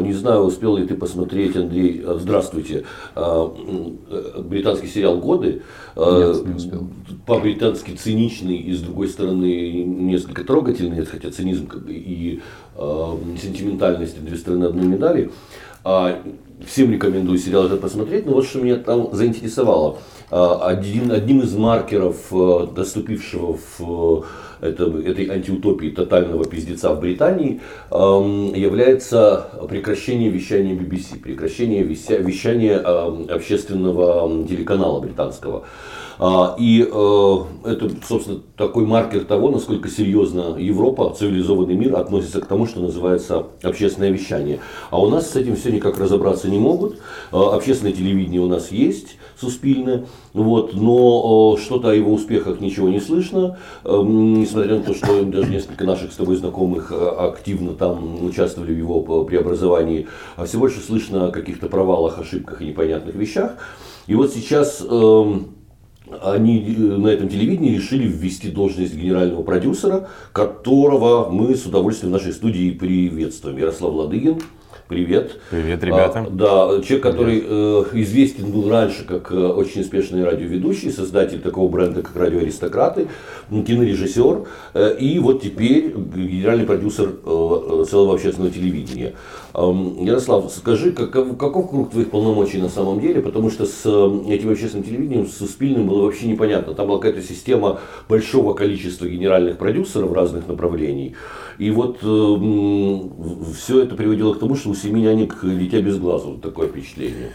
Не знаю, успел ли ты посмотреть, Андрей, здравствуйте, британский сериал «Годы». Нет, не успел. По-британски циничный и, с другой стороны, несколько трогательный, хотя цинизм и сентиментальность – две стороны одной медали. Всем рекомендую сериал этот посмотреть, но вот что меня там заинтересовало. Один, одним из маркеров, доступившего в это, этой антиутопии тотального пиздеца в Британии э, является прекращение вещания BBC, прекращение вещания э, общественного телеканала британского. А, и э, это, собственно, такой маркер того, насколько серьезно Европа, цивилизованный мир относится к тому, что называется общественное вещание. А у нас с этим все никак разобраться не могут. А, общественное телевидение у нас есть, суспильное, вот, но что-то о его успехах ничего не слышно, эм, несмотря на то, что даже несколько наших с тобой знакомых э, активно там участвовали в его преобразовании, а всего больше слышно о каких-то провалах, ошибках и непонятных вещах. И вот сейчас эм, они э, на этом телевидении решили ввести должность генерального продюсера, которого мы с удовольствием в нашей студии приветствуем. Ярослав Ладыгин. Привет. Привет, ребята. А, да, человек, который э, известен был раньше как э, очень успешный радиоведущий, создатель такого бренда, как «Радио Аристократы», кинорежиссер, э, и вот теперь генеральный продюсер э, целого общественного телевидения. Ярослав, скажи, как, каков круг твоих полномочий на самом деле, потому что с этим общественным телевидением, с Успильным было вообще непонятно. Там была какая-то система большого количества генеральных продюсеров разных направлений. И вот э, все это приводило к тому, что у семи нянек дитя без глазу. Вот такое впечатление.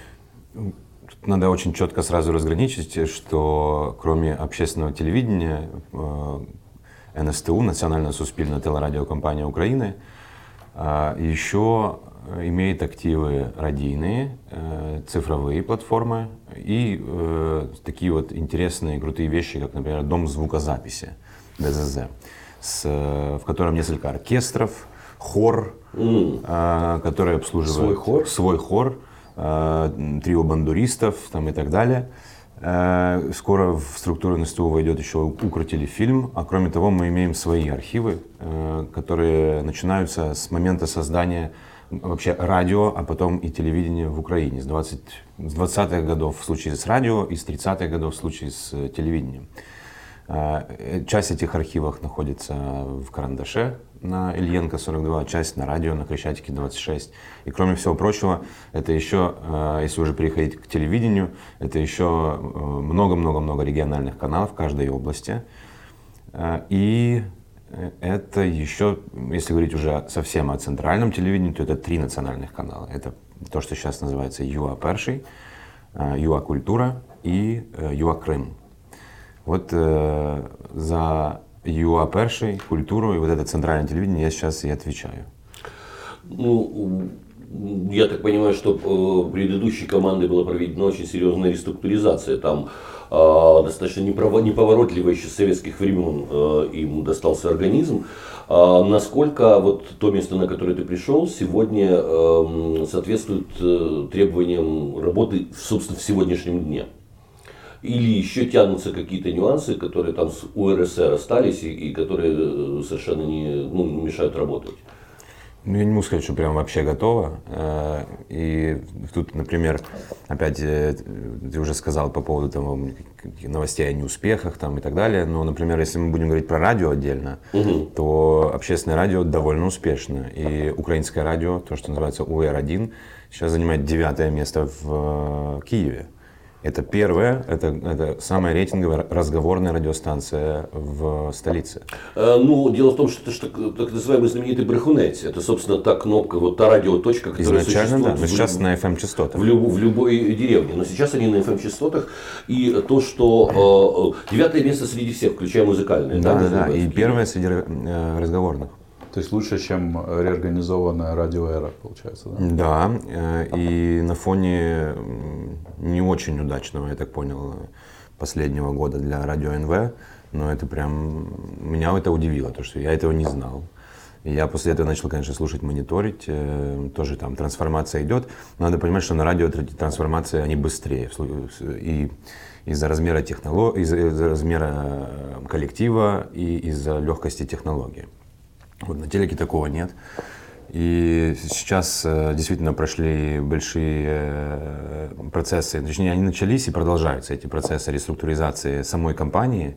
Тут надо очень четко сразу разграничить, что кроме общественного телевидения, э, НСТУ, Национальная суспільна телерадиокомпания Украины, э, еще имеет активы радийные, э, цифровые платформы и такие вот интересные, крутые вещи, как, например, Дом звукозаписи, ДЗЗ с, в котором несколько оркестров, хор, mm. который обслуживает свой хор, свой хор трио бандуристов там, и так далее. Скоро в структуру НСТУ войдет еще Укртелефильм, а кроме того мы имеем свои архивы, которые начинаются с момента создания вообще радио, а потом и телевидения в Украине с, 20, с 20-х годов в случае с радио и с 30-х годов в случае с телевидением. Э, часть этих архивов находится в Карандаше на Ильенко 42, часть на радио на Крещатике 26. И кроме всего прочего, это еще, э, если уже переходить к телевидению, это еще э, много-много-много региональных каналов в каждой области. И это еще, если говорить уже совсем о центральном телевидении, то это три национальных канала. Это то, что сейчас называется ЮА Перший, ЮА Культура и ЮА Крым. Вот э, за ЮА перший, культуру и вот это центральное телевидение я сейчас и отвечаю. Ну, я так понимаю, что э, предыдущей командой была проведена очень серьезная реструктуризация. Там э, достаточно неповоротливо еще с советских времен э, им достался организм. А насколько вот то место, на которое ты пришел, сегодня э, соответствует э, требованиям работы, собственно, в сегодняшнем дне? или еще тянутся какие-то нюансы, которые там с УРСР остались и, и которые э, совершенно не ну, мешают работать. Ну, я не могу сказать, что прям вообще готово. Э, и тут, например, опять э, ты уже сказал по поводу там, новостей о неуспехах там, и так далее. Но, например, если мы будем говорить про радио отдельно, угу. то общественное радио довольно успешно. И украинское радио, то, что называется УР-1, сейчас занимает девятое место в Киеве. Это первое, это, это самая рейтинговая разговорная радиостанция в столице. Э, ну, дело в том, что это что, так называемый знаменитый брехунец. Это, собственно, та кнопка, вот та радиоточка, которая Изначально, существует да, но сейчас в, на FM-частотах. В, люб, в любой деревне. Но сейчас они на FM-частотах. И то, что э, девятое место среди всех, включая музыкальные. Да, да, да. И первое среди э, разговорных. То есть лучше, чем реорганизованная радиоэра, получается, да? Да, э, и на фоне не очень удачного, я так понял, последнего года для радио НВ, но это прям, меня это удивило, то, что я этого не знал. Я после этого начал, конечно, слушать, мониторить. Э, тоже там трансформация идет. Надо понимать, что на радио трансформации они быстрее. И из-за размера технологий, из-за размера коллектива и из-за легкости технологии. Вот на телеке такого нет. И сейчас э, действительно прошли большие э, процессы, точнее, они начались и продолжаются, эти процессы реструктуризации самой компании.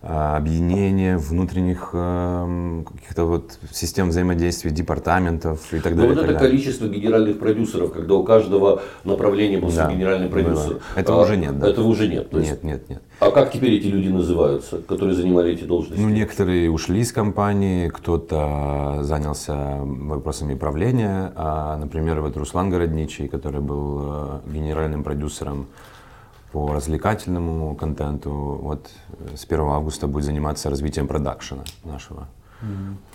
А, объединение внутренних эм, каких-то вот систем взаимодействия, департаментов и так Но далее. вот и так это далее. количество генеральных продюсеров, когда у каждого направления был Да, генеральный продюсер. было. Этого А, уже нет, да. Этого уже нет. То есть, Нет, нет, нет. А как теперь эти люди называются, которые занимали эти должности? Ну, некоторые ушли из компании, кто-то занялся вопросами правления. А, например, вот Руслан Городничий, который был э, генеральным продюсером по развлекательному контенту, вот э, с 1 августа будет заниматься развитием продакшена нашего.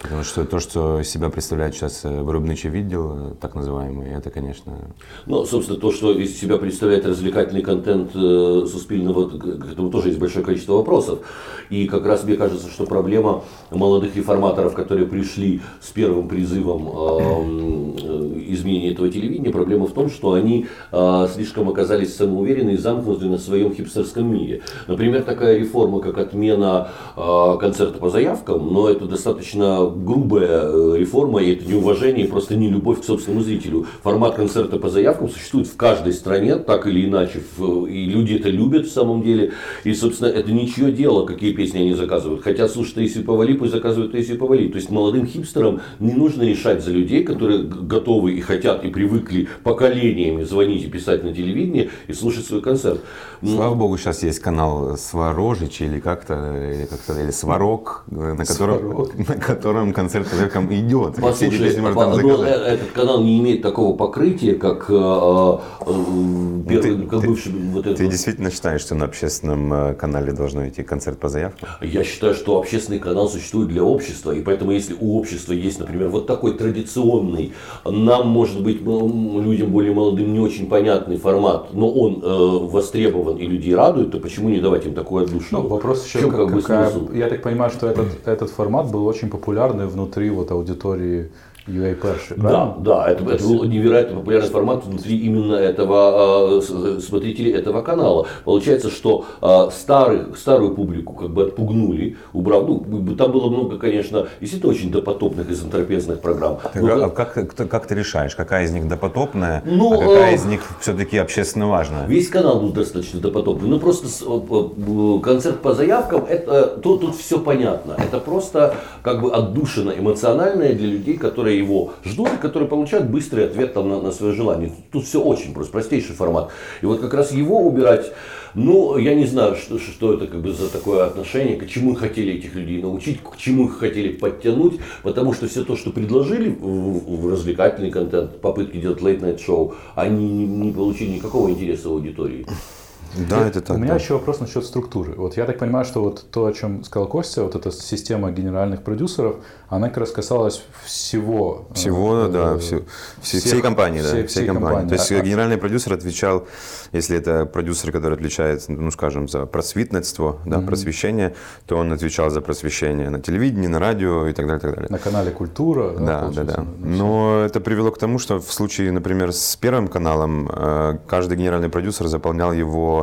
Потому что то, что себя представляет сейчас э, вырубничий э, так называемый, это, конечно, Ну, собственно, то, что из себя представляет развлекательный контент э, Суспильного, к этому тоже есть большое количество вопросов. И как раз мне кажется, что проблема молодых реформаторов, которые пришли с первым призывом э, э, изменения этого телевидения, проблема в том, что они э, слишком оказались самоуверены и замкнуты на своем хипстерском мире. Например, такая реформа, как отмена э, концерта по заявкам, но это достаточно грубая э, реформа, и это неуважение, и просто не любовь к собственному зрителю. Формат концерта по заявкам существует в каждой стране, так или иначе, и люди это любят в самом деле. И, собственно, это ничье дело, какие песни они заказывают. Хотят слушать Таисию Повали, пусть заказывают Таисию Повали. То есть молодым хипстерам не нужно решать за людей, которые готовы и хотят, и привыкли поколениями звонить и писать на телевидении и слушать свой концерт. Слава богу, сейчас есть канал Сварожич или как-то, или как-то, или Сварог, э, на котором, Сварог. на котором концерт человеком идет. Послушай, по- там но заказать. э- этот канал не имеет такого покрытия, как э, э, э, первый, ты- как ты- бывший вот этот Ты действительно считаешь, что на общественном э, канале должно идти концерт по заявкам? Я считаю, что общественный канал существует для общества, и поэтому если у общества есть, например, вот такой традиционный, нам, может быть, людям более молодым не очень понятный формат, но он э, востребован и людей радует, то почему не давать им такую отдушину? Ну, вопрос еще, чем как- как бы какая- смысл? я так понимаю, что этот, этот формат был очень популярный внутри вот аудитории UA Да, да, это, это был невероятно популярный формат внутри именно этого э, с- смотрителей этого канала. Получается, что э, старых, старую публику как бы отпугнули, убрав, ну, как там было много, конечно, действительно очень допотопных и зонтропезных программ. Так, Но а как, ты- как ты решаешь, какая из них допотопная, Ну, а какая э, из них все-таки общественно важная? Весь канал был достаточно допотопный. Ну просто с- э, э, концерт по заявкам, это, тут, тут все понятно. Это просто как бы отдушина эмоциональная для людей, которые его ждут и которые получают быстрый ответ там, на, на свое желание. Тут все очень просто, простейший формат. И вот как раз его убирать, ну, я не знаю, что, что это как бы за такое отношение, к чему хотели этих людей научить, к чему их хотели подтянуть, потому что все то, что предложили в, в развлекательный контент, попытки делать late-night шоу, они не, не получили никакого интереса у аудитории. Да, это так. У меня да. еще вопрос насчет структуры. Вот я так понимаю, что вот то, о чем сказал Костя, вот эта система генеральных продюсеров, она как раз касалась всего. э, Всего, да, э, все, все- всех- всей компании, да, всей- всей, всей компании. компании. То есть А- генеральный продюсер отвечал, если это продюсер, который отвечает, ну, скажем, за просветництво, да, просвещение, то он отвечал за просвещение на телевидении, на радио и так далее, так далее. На канале Культура. Да, да, да. на Но это привело к тому, что в случае, например, с первым каналом, э, каждый генеральный продюсер заполнял его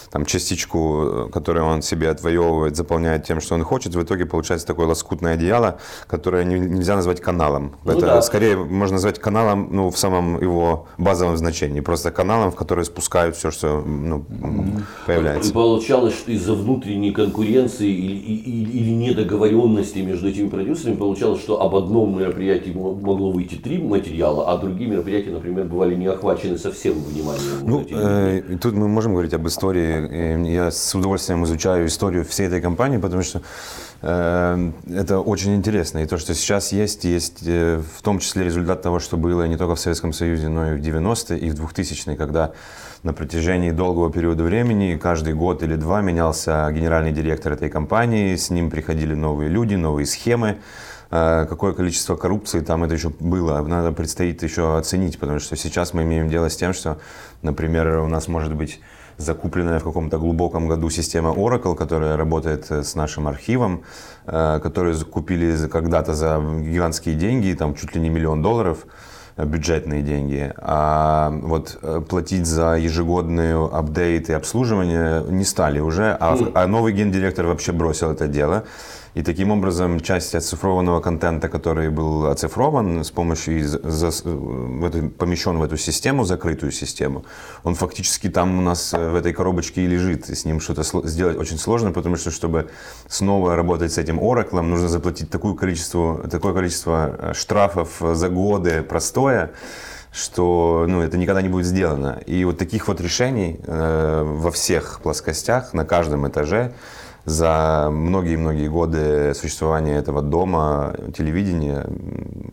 там, частичку, э, которую он себе отвоевывает, заполняет тем, что он хочет. В итоге получается такое лоскутное одеяло, которое не- нельзя назвать каналом. Ну это да. скорее можно назвать каналом ну, в самом его базовом значении. Просто каналом, в который спускают все, что ну, появляется. получалось, что из-за внутренней конкуренции или, или, или недоговоренности между этими продюсерами получалось, что об одном мероприятии мо- могло выйти три материала, а другие мероприятия, например, бывали не охвачены совсем вниманием. Ну, э, тут мы можем говорить об истории. Я с удовольствием изучаю историю всей этой компании, потому что э, это очень интересно. И то, что сейчас есть, есть э, в том числе результат того, что было не только в Советском Союзе, но и в 90-е, и в 2000-е, когда на протяжении долгого периода времени, каждый год или два менялся генеральный директор этой компании, с ним приходили новые люди, новые схемы. Э, Какое количество коррупции там это еще было, надо предстоит еще оценить, потому что сейчас мы имеем дело с тем, что, например, у нас может быть закупленная в каком-то глубоком году система Oracle, которая работает э, с нашим архивом, э, которую закупили за- когда-то за гигантские деньги, там чуть ли не миллион долларов э, бюджетные деньги, а вот платить за ежегодную апдейт и обслуживание не стали уже, а, а новый гендиректор вообще бросил это дело. И таким образом часть оцифрованного контента, который был оцифрован с помощью, за, в эту, помещен в эту систему, закрытую систему, он фактически там у нас э, в этой коробочке и лежит. И с ним что-то сделать очень сложно, потому что, чтобы снова работать с этим Oracle, нужно заплатить такое количество, такое количество э, штрафов за годы простоя, что ну, это никогда не будет сделано. И вот таких вот решений э, во всех плоскостях, на каждом этаже, за многие-многие годы существования этого дома, телевидения,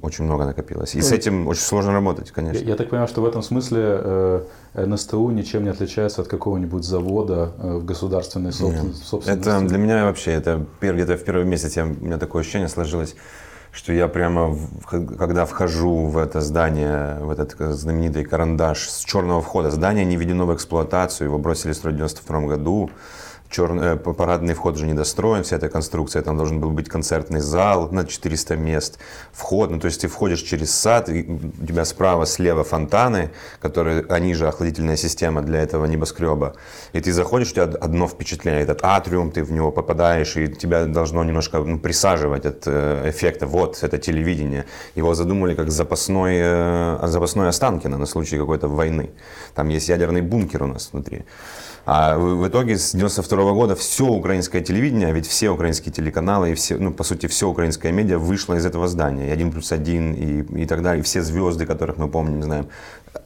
очень много накопилось. И ну, с этим очень сложно работать, конечно. Я, я так понимаю, что в этом смысле э, НСТУ ничем не отличается от какого-нибудь завода э, в государственной собственности. Это для меня вообще, это где-то в первый месяц я, у меня такое ощущение сложилось, что я прямо, когда вхожу в это здание, в этот знаменитый карандаш с черного входа, здание не введено в эксплуатацию, его бросили в 92 году, черный, э, парадный вход уже недостроен, вся эта конструкция, там должен был быть концертный зал на 400 мест, вход, ну то есть ты входишь через сад, у тебя справа, слева фонтаны, которые, они же охладительная система для этого небоскреба, и ты заходишь, у тебя одно впечатление, этот атриум, ты в него попадаешь, и тебя должно немножко ну, присаживать от э, эффекта, вот, это телевидение, его задумали как запасной, э, запасной Останкино на случай какой-то войны, там есть ядерный бункер у нас внутри. А в итоге с 92 года все украинское телевидение, ведь все украинские телеканалы и все, ну, по сути, все украинское медиа вышло из этого здания. И один плюс один и, и так далее, и все звезды, которых мы помним, знаем.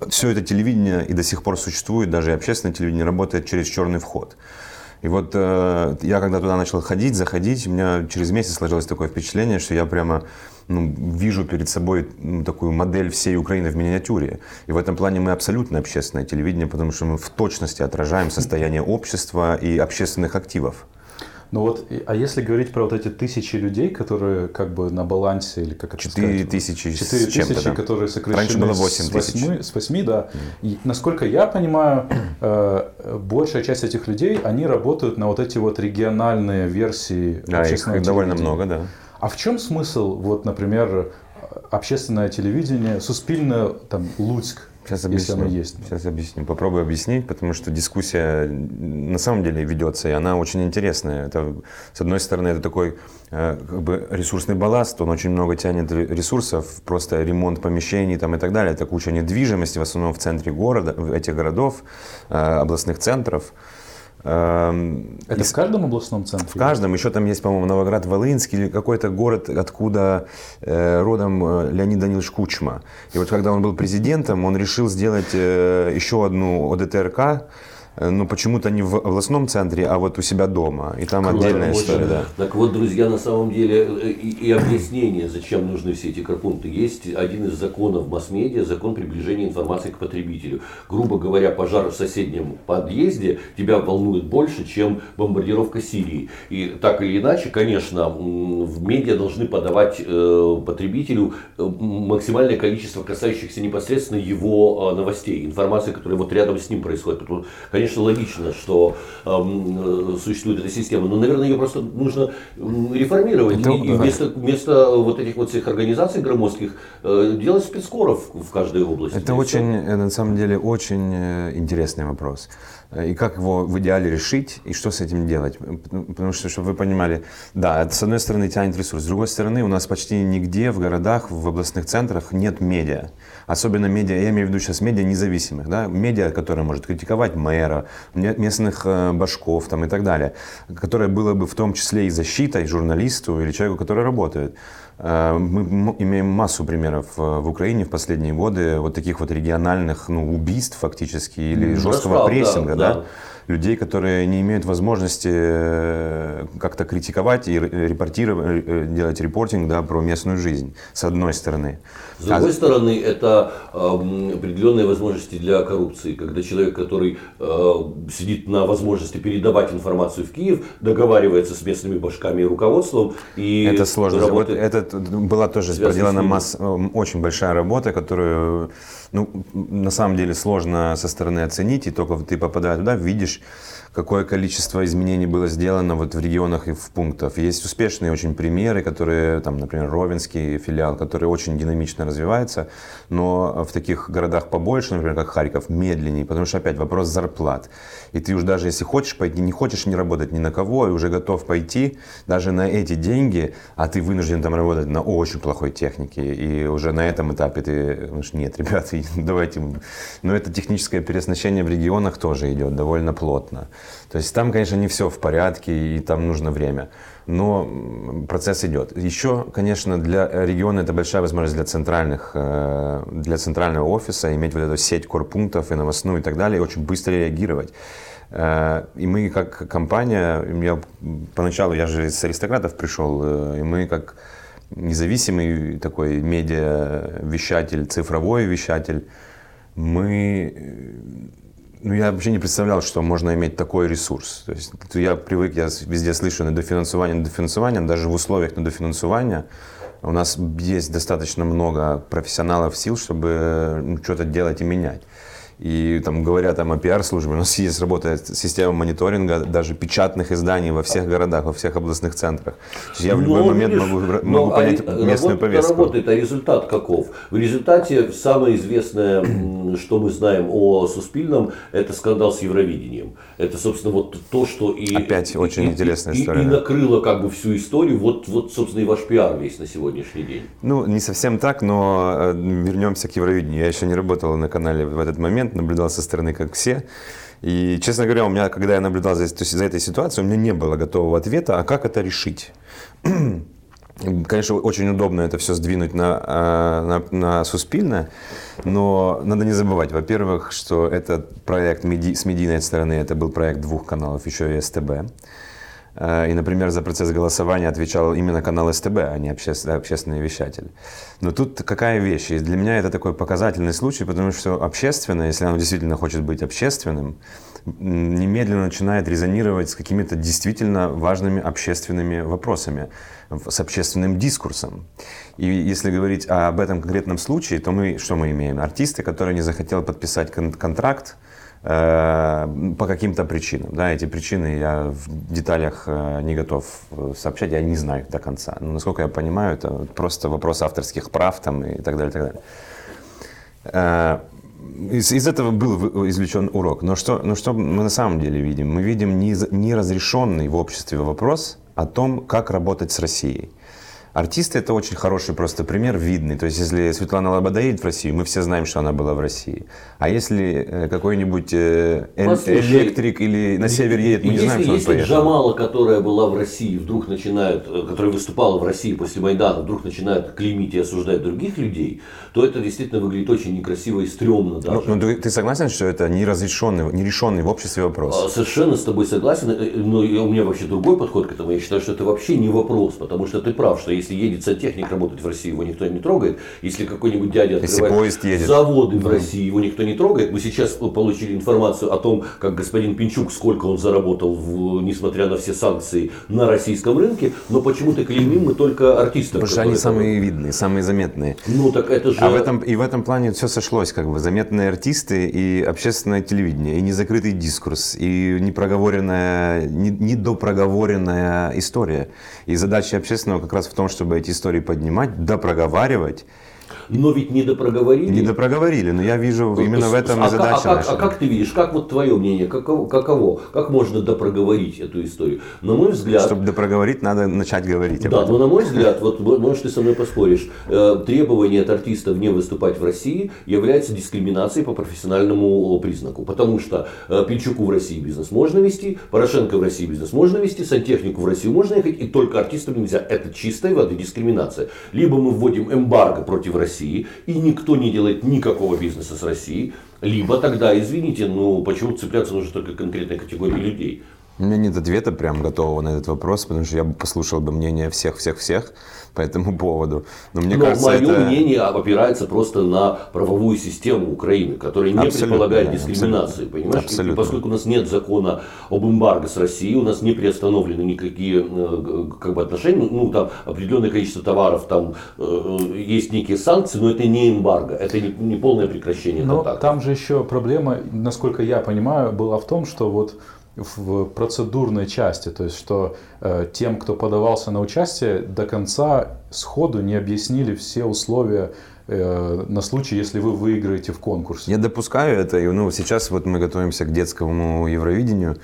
Все это телевидение и до сих пор существует, даже и общественное телевидение работает через черный вход. И вот э, я когда туда начал ходить, заходить, у меня через месяц сложилось такое впечатление, что я прямо ну, вижу перед собой ну, такую модель всей Украины в миниатюре. И в этом плане мы абсолютно общественное телевидение, потому что мы в точности отражаем состояние общества и общественных активов. Ну вот, а если говорить про вот эти тысячи людей, которые как бы на балансе, или как это Четыре тысячи Четыре тысячи, да. которые сокращены Раньше было 8 с 8, с 8 да. И, насколько я понимаю, э, большая часть этих людей, они работают на вот эти вот региональные версии да, их довольно много, да. А в чем смысл, вот, например, общественное телевидение, Суспильное, там, Луцк, Сейчас объясню. Если оно есть. Сейчас объясню. Попробую объяснить, потому что дискуссия на самом деле ведется, и она очень интересная. Это, с одной стороны, это такой э, как бы ресурсный балласт, он очень много тянет ресурсов, просто ремонт помещений там, и так далее. Это куча недвижимости, в основном в центре города, этих городов, э, областных центров. Эм, Это и в каждом областном центре? В каждом. Еще там есть, по-моему, Новоград-Волынский или какой-то город, откуда э, родом э, Леонид Данилович Кучма. И вот когда он был президентом, он решил сделать э, еще одну ОДТРК, Э, ну, почему-то не в областном центре, а вот у себя дома. И там Круто, отдельная очень. история, да. Так вот, друзья, на самом деле э, и, и объяснение, зачем нужны все эти карпункты. Есть один из законов масс-медиа, закон приближения информации к потребителю. Грубо говоря, пожар в соседнем подъезде тебя волнует больше, чем бомбардировка Сирии. И так или иначе, конечно, в медиа должны подавать э, потребителю максимальное количество касающихся непосредственно его новостей, информации, которая вот рядом с ним происходит конечно, логично, что э, существует эта система, но, наверное, ее просто нужно реформировать. Это, и, да. вместо, вместо вот этих вот всех организаций громоздких э, делать спецкоров в каждой области. Это очень, все. на самом деле, очень э, интересный вопрос. Э, и как его в идеале решить, и что с этим делать. Потому что, чтобы вы понимали, да, это с одной стороны тянет ресурс, с другой стороны у нас почти нигде в городах, в областных центрах нет медиа. Особенно медиа, я имею в виду сейчас медиа независимых, да, медиа, которое может критиковать мэра, местных э, башков там, и так далее, которое было бы в том числе и защитой журналисту или человеку, который работает. Э, мы имеем массу примеров э, в Украине в последние годы вот таких вот региональных ну, убийств фактически или жесткого Расправ, прессинга. Да, да людей, которые не имеют возможности э, как-то критиковать и репортировать, э, делать репортинг да, про местную жизнь, с одной стороны. С другой а... стороны, это э, определенные возможности для коррупции, когда человек, который э, сидит на возможности передавать информацию в Киев, договаривается с местными башками и руководством. И это сложно. Вот это была тоже проделана масса, очень большая работа, которую ну, на самом деле сложно со стороны оценить, и только ты попадая туда, видишь какое количество изменений было сделано вот в регионах и в пунктах. Есть успешные очень примеры, которые, там, например, Ровенский филиал, который очень динамично развивается, но в таких городах побольше, например, как Харьков, медленнее, потому что опять вопрос зарплат. И ты уж даже если хочешь пойти, не хочешь не работать ни на кого, и уже готов пойти даже на эти деньги, а ты вынужден там работать на очень плохой технике, и уже на этом этапе ты говоришь, нет, ребята, давайте. Но это техническое переоснащение в регионах тоже идет довольно плотно. То есть там, конечно, не все в порядке, и там нужно время. Но процесс идет. Еще, конечно, для региона это большая возможность для центральных, э, для центрального офиса иметь вот эту сеть корпунктов и новостную и так далее, и очень быстро реагировать. Э, и мы как компания, я, поначалу я же из аристократов пришел, э, и мы как независимый такой медиа-вещатель, цифровой вещатель, мы ну, я вообще не представлял, что можно иметь такой ресурс. То есть я привык, я везде слышу недофинансование, недофинансование, даже в условиях недофинансования у нас есть достаточно много профессионалов сил, чтобы ну, что-то делать и менять. И там говоря там о пиар-службе, у нас есть работает система мониторинга даже печатных изданий во всех городах, во всех областных центрах. я в любой но, момент видишь, могу, могу но, понять а, местную работа, повестку. Работает, а результат каков? В результате самое известное, что мы знаем о Суспильном, это скандал с Евровидением. Это, собственно, вот то, что и... Опять и, очень и, интересная и, история. И, и накрыло как бы всю историю. Вот, вот, собственно, и ваш пиар весь на сегодняшний день. Ну, не совсем так, но э, вернемся к Евровидению. Я еще не работал на канале в этот момент, наблюдал со стороны, как все. И, честно говоря, у меня, когда я наблюдал за, то есть, за этой ситуацией, у меня не было готового ответа, а как это решить? Конечно, очень удобно это все сдвинуть на, а, на, на Суспильное, но надо не забывать, во-первых, что этот проект меди, с медийной стороны, это был проект двух каналов, еще и СТБ. Э, и, например, за процесс голосования отвечал именно канал СТБ, а не общественный, общественный вещатель. Но тут какая вещь? И для меня это такой показательный случай, потому что общественное, если оно действительно хочет быть общественным, немедленно начинает резонировать с какими-то действительно важными общественными вопросами, с общественным дискурсом. И если говорить об этом конкретном случае, то мы что мы имеем? Артисты, который не захотел подписать контракт, Э, по каким-то причинам. Да, эти причины я в деталях э, не готов э, сообщать, я не знаю до конца. Но, насколько я понимаю, это просто вопрос авторских прав там, и так далее. И так далее. Из, из этого был извлечен урок. Но что, но что мы на самом деле видим? Мы видим неразрешенный в обществе вопрос о том, как работать с Россией. Артисты это очень хороший просто пример, видный. То есть, если Светлана Лобода едет в Россию, мы все знаем, что она была в России. А если э, какой-нибудь э, электрик или на север едет, мы не если, знаем, что он поехал. Если Джамала, которая была в России, вдруг начинает, э, которая выступала в России после Майдана, вдруг начинает клеймить и осуждать других людей, то это действительно выглядит очень некрасиво и стрёмно даже. Ну, ну ты, ты согласен, что это неразрешенный, нерешенный в обществе вопрос? А, совершенно с тобой согласен. Но у меня вообще другой подход к этому. Я считаю, что это вообще не вопрос, потому что ты прав, что если едет сантехник работать в России, его никто не трогает. Если какой-нибудь дядя открывает заводы в России, его никто не трогает. Мы сейчас получили информацию о том, как господин Пинчук, сколько он заработал, в, несмотря на все санкции, на российском рынке. Но почему-то клеймим мы только артистов. Потому что они самые видные, самые заметные. Ну так это же... А в этом, и в этом плане все сошлось, как бы заметные артисты и общественное телевидение, и незакрытый дискурс, и непроговоренная, недопроговоренная история. И задача общественного как раз в том, чтобы эти истории поднимать, допроговаривать но ведь не допроговорили. Не допроговорили, но я вижу именно в этом а, и задача а, как, а как ты видишь, как вот твое мнение, каково, каково, как можно допроговорить эту историю? На мой взгляд... Чтобы допроговорить, надо начать говорить Да, но на мой взгляд, вот может ты со мной поспоришь, э, требование от артистов не выступать в России является дискриминацией по профессиональному признаку. Потому что э, Пинчуку в России бизнес можно вести, Порошенко в России бизнес можно вести, сантехнику в Россию можно ехать, и только артистам нельзя. Это чистая воды дискриминация. Либо мы вводим эмбарго против России, России, и никто не делает никакого бизнеса с Россией, либо тогда, извините, ну почему цепляться нужно только конкретной категории людей. У меня нет ответа прям готового на этот вопрос, потому что я бы послушал бы мнение всех-всех-всех по этому поводу. Но мне Но кажется, мое это... мнение опирается просто на правовую систему Украины, которая не абсолютно, предполагает да, дискриминации. Абсолютно. Понимаешь? Абсолютно. И поскольку у нас нет закона об эмбарго с Россией, у нас не приостановлены никакие э, как бы, отношения, ну там определенное количество товаров, там э, есть некие санкции, но это не эмбарго, это не, не полное прекращение но контактов. Там же еще проблема, насколько я понимаю, была в том, что вот в процедурной части, то есть что э, тем, кто подавался на участие, до конца сходу не объяснили все условия э, на случай, если вы выиграете в конкурсе. Я допускаю это, и ну, сейчас вот мы готовимся к детскому Евровидению,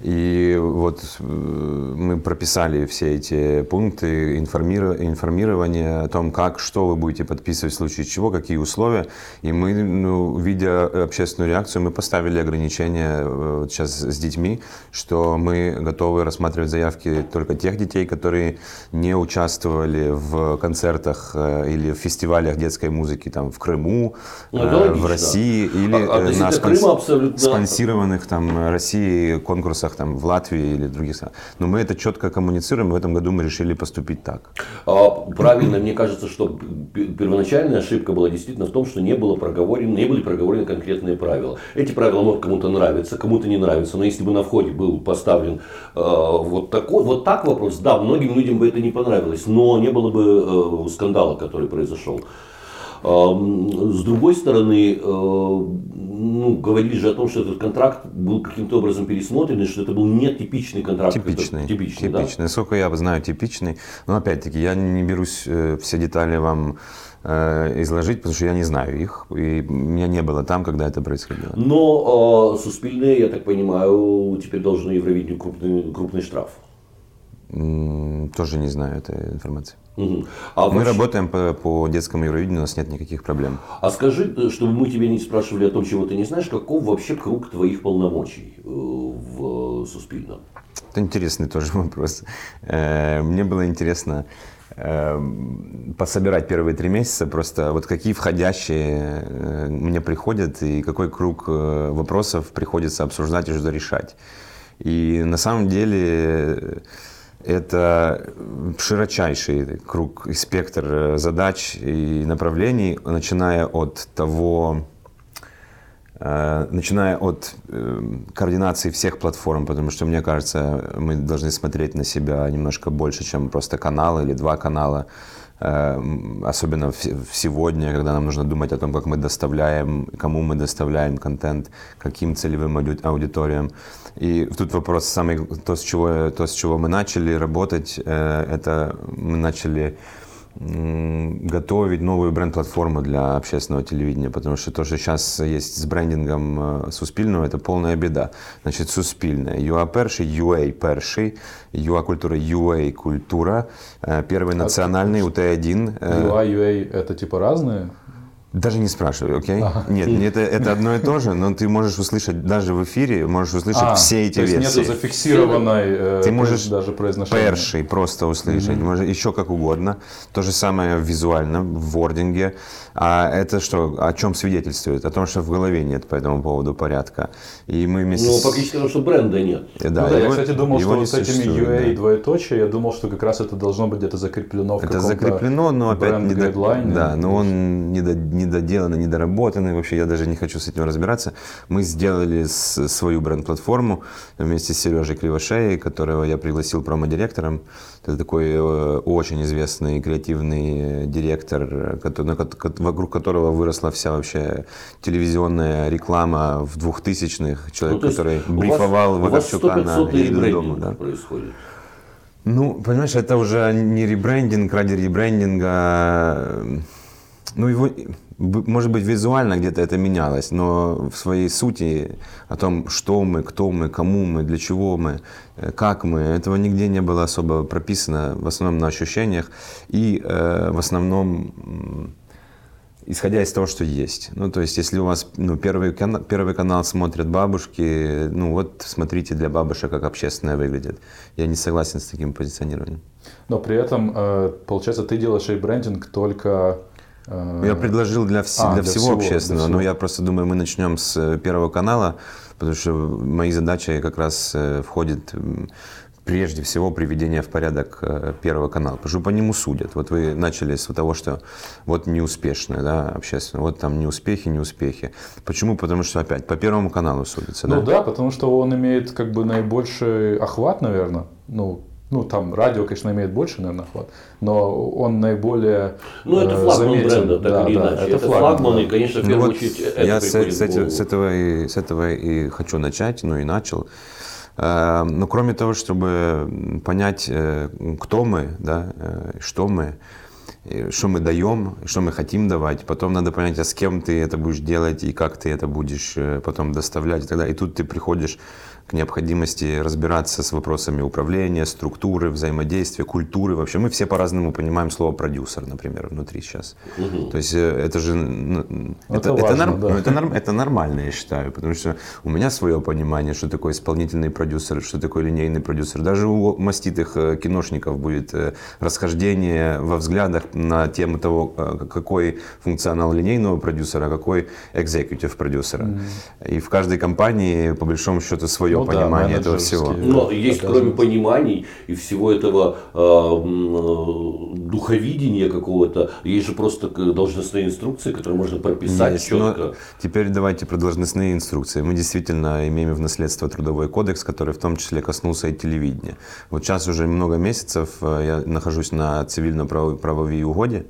и вот э, мы прописали все эти пункты информирования о том, как, что вы будете подписывать в случае чего, какие условия. И мы, ну, видя общественную реакцию, мы поставили ограничения вот сейчас с детьми, что мы готовы рассматривать заявки только тех детей, которые не участвовали в концертах э, или в фестивалях детской музыки там, в Крыму, ну, э, в России или а, а на спонс... абсолютно... спонсированных там Россией конкурсах конкурсах там, в Латвии или других странах. Но мы это четко коммуницируем, и в этом году мы решили поступить так. А, правильно, мне кажется, что первоначальная ошибка была действительно в том, что не, было проговорено, не были проговорены конкретные правила. Эти правила могут кому-то нравиться, кому-то не нравятся, но если бы на входе был поставлен э, вот, такой, вот так вопрос, да, многим людям бы это не понравилось, но не было бы э, скандала, который произошел. С другой стороны, э, ну, говорили же о том, что этот контракт был каким-то образом пересмотрен, и что это был нетипичный контракт. Типичный. Типичный, типичный. Да? Сколько я знаю, типичный. Но опять-таки, я не берусь э, все детали вам э, изложить, потому что я не знаю их, и меня не было там, когда это происходило. Но э, Суспильные, я так понимаю, теперь должны Евровидению крупный, крупный штраф. Тоже не знаю этой информации. Угу. А мы вообще... работаем по, по детскому Евровидению, у нас нет никаких проблем. А скажи, э, чтобы мы тебя не спрашивали о том, чего ты не знаешь, каков вообще круг твоих полномочий э, в Суспильном? Это интересный тоже вопрос. Э, мне было интересно пособирать первые три месяца, просто вот какие входящие мне приходят и какой круг вопросов приходится обсуждать и что решать. И на самом деле это широчайший круг и спектр э, задач и направлений, начиная от того, э, начиная от э, координации всех платформ, потому что, мне кажется, мы должны смотреть на себя немножко больше, чем просто канал или два канала, особенно сегодня, когда нам нужно думать о том, как мы доставляем, кому мы доставляем контент, каким целевым аудиториям. И тут вопрос самый, то, с чего, то, с чего мы начали работать, э, это мы начали готовить новую бренд-платформу для общественного телевидения, потому что то, что сейчас есть с брендингом э, Суспільного, это полная беда. Значит, Суспільне, ЮА перший, UA перший, ЮА культура, UA культура, э, первый национальный, УТ-1. ЮА, UA это типа разные? Даже не спрашивай, окей? Ага. Нет, это, это одно и то же, но ты можешь услышать даже в эфире, можешь услышать а, все эти то есть версии. Нет зафиксированной э, ты можешь даже произношения. перший просто услышать, mm-hmm. можешь еще как угодно. То же самое визуально, в вординге. А это что, о чем свидетельствует? О том, что в голове нет по этому поводу порядка. И мы вместе Ну, фактически потому, что бренда нет. Да, ну, да его, я, кстати, думал, что вот с этими UA да. двоеточие, я думал, что как раз это должно быть где-то закреплено в Это закреплено, но опять не до... Да, но он не, до... не недоделанный, недоработанный. Вообще я даже не хочу с этим разбираться. Мы сделали свою бренд-платформу вместе с Сережей Кривошеей, которого я пригласил промо-директором. Это такой э, очень известный креативный директор, вокруг которого выросла вся вообще телевизионная реклама в 2000-х. Человек, ну, который брифовал Вакарчука на «Еду дома». Да. происходит. Ну, понимаешь, это уже не ребрендинг ради ребрендинга. Ну, его, может быть, визуально где-то это менялось, но в своей сути о том, что мы, кто мы, кому мы, для чего мы, э, как мы, этого нигде не было особо прописано, в основном на ощущениях и э, в основном исходя из того, что есть. Ну, то есть, если у вас ну, первый, канал, первый канал смотрят бабушки, ну вот смотрите для бабушек, как общественное выглядит. Я не согласен с таким позиционированием. Но при этом, э, получается, ты делаешь ребрендинг только я предложил для, вс- а, для, для всего, всего общественного, для всего. но я просто думаю, мы начнем с э, Первого канала, потому что мои задачи как раз э, входит прежде всего приведение в порядок Первого канала, потому что по нему судят. Вот вы начали с того, что вот неуспешное, да, общественно, вот там неуспехи, неуспехи. Почему? Потому что опять по Первому каналу судятся, Ну да, да потому что он имеет как бы наибольший охват, наверное, ну, ну, там радио, конечно, имеет больше, наверное, охват, но он наиболее Ну, это э, флагман заметен. бренда, так да, или иначе. Да, это, это флагман, флагман, и, конечно, в ну первую ну, очередь, это Я с, с, с, этого и, с этого и хочу начать, ну и начал. Э, но кроме того, чтобы понять, э, кто мы, да, что мы, что мы даем, что мы хотим давать. Потом надо понять, а с кем ты это будешь делать и как ты это будешь потом доставлять и так далее. И тут ты приходишь к необходимости разбираться с вопросами управления, структуры, взаимодействия, культуры. Вообще мы все по-разному понимаем слово продюсер, например, внутри сейчас. Угу. То есть э, это же ну, это, это, важно, это, норм, да. ну, это, норм, это нормально, я считаю, потому что у меня свое понимание, что такое исполнительный продюсер, что такое линейный продюсер. Даже у маститых э, киношников будет э, расхождение во взглядах на тему того, какой функционал линейного продюсера, а какой экзекутив продюсера. Угу. И в каждой компании, по большому счету, свое ну, понимание да, этого всего. Но есть, кроме пониманий и всего этого э, духовидения какого-то, есть же просто должностные инструкции, которые можно прописать есть, четко. Но теперь давайте про должностные инструкции. Мы действительно имеем в наследство трудовой кодекс, который в том числе коснулся и телевидения. Вот сейчас уже много месяцев э, я нахожусь на цивильно-правовой угоде.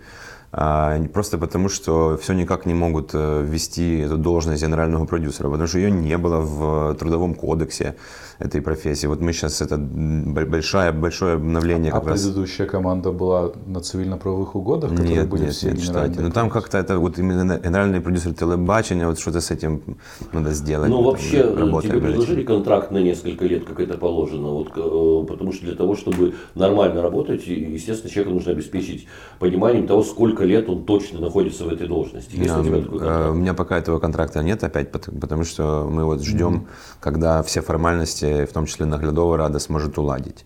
А, просто потому, что все никак не могут э, ввести эту должность генерального продюсера, потому что ее не было в Трудовом кодексе этой профессии. Вот мы сейчас, это большое, большое обновление. А предыдущая команда была на цивильно-правовых угодах, которые нет, были нет, все нет, кстати. Но там как-то это вот именно генеральный продюсер телебачения, вот что-то с этим надо сделать. Ну вообще тебе предложили контракт на несколько лет, как это положено, вот, э, потому что для того, чтобы нормально работать, естественно, человеку нужно обеспечить пониманием того, сколько лет он точно находится в этой должности. Есть у, тебя у меня пока этого контракта нет опять, потому что мы вот ждем, mm-hmm. когда все формальности в том числе наглядова рада сможет уладить.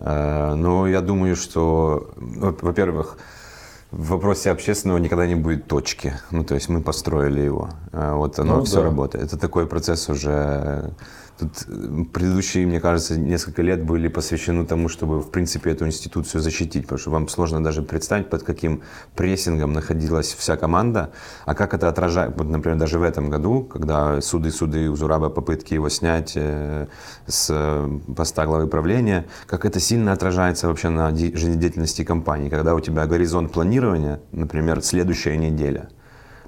Э, но я думаю, что, во-первых, в вопросе общественного никогда не будет точки. Ну, то есть мы построили его. Э, вот оно ну, все да. работает. Это такой процесс уже Тут предыдущие, мне кажется, несколько лет были посвящены тому, чтобы, в принципе, эту институцию защитить, потому что вам сложно даже представить, под каким прессингом находилась вся команда, а как это отражает, вот, например, даже в этом году, когда суды, суды у Зураба, попытки его снять э, с поста главы правления, как это сильно отражается вообще на жизнедеятельности компании, когда у тебя горизонт планирования, например, следующая неделя –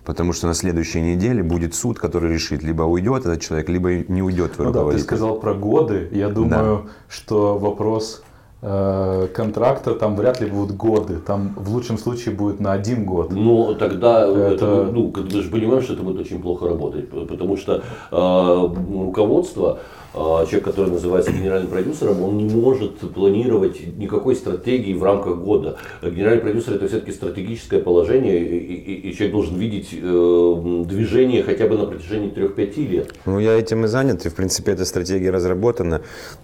Потому что на следующей неделе будет суд, который решит, либо уйдет этот человек, либо не уйдет ну да, ты сказал про годы. Я думаю, да. что вопрос э, контракта там вряд ли будут годы. Там в лучшем случае будет на один год. Ну, тогда это... Это, ну, мы же понимаем, что это будет очень плохо работать. Потому что э, руководство человек, который называется генеральным продюсером, он не может планировать никакой стратегии в рамках года. Генеральный продюсер это все-таки стратегическое положение, и, и, и человек должен видеть э, движение хотя бы на протяжении 3-5 лет. Ну, я этим и занят, и в принципе эта стратегия разработана,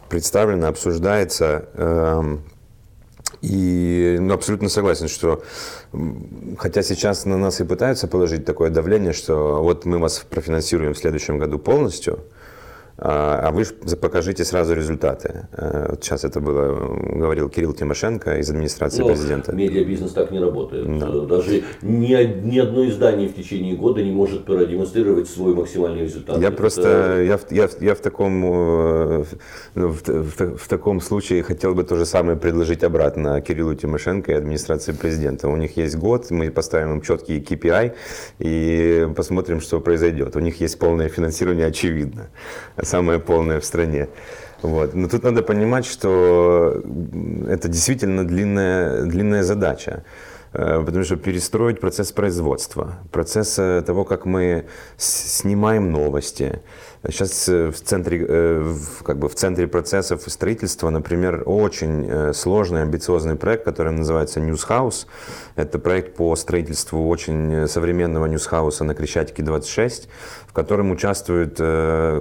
представлена, обсуждается. Э, и ну, абсолютно согласен, что хотя сейчас на нас и пытаются положить такое давление, что вот мы вас профинансируем в следующем году полностью, а, а вы покажите сразу результаты. Э, вот сейчас это было, говорил Кирилл Тимошенко из администрации Но президента. Медиабизнес так не работает. Да. Даже ни, ни одно издание в течение года не может продемонстрировать свой максимальный результат. Я это... просто, я, я, я в, таком, э, ну, в, в, в таком случае хотел бы то же самое предложить обратно Кириллу Тимошенко и администрации президента. У них есть год, мы поставим им четкий KPI и посмотрим, что произойдет. У них есть полное финансирование, очевидно самое полное в стране. Вот. Но тут надо понимать, что это действительно длинная, длинная задача. Э, потому что перестроить процесс производства, процесс того, как мы снимаем новости, Сейчас э, в центре, э, как бы в центре процессов строительства, например, очень э, сложный, амбициозный проект, который называется House. Это проект по строительству очень современного House на Крещатике 26, в котором участвует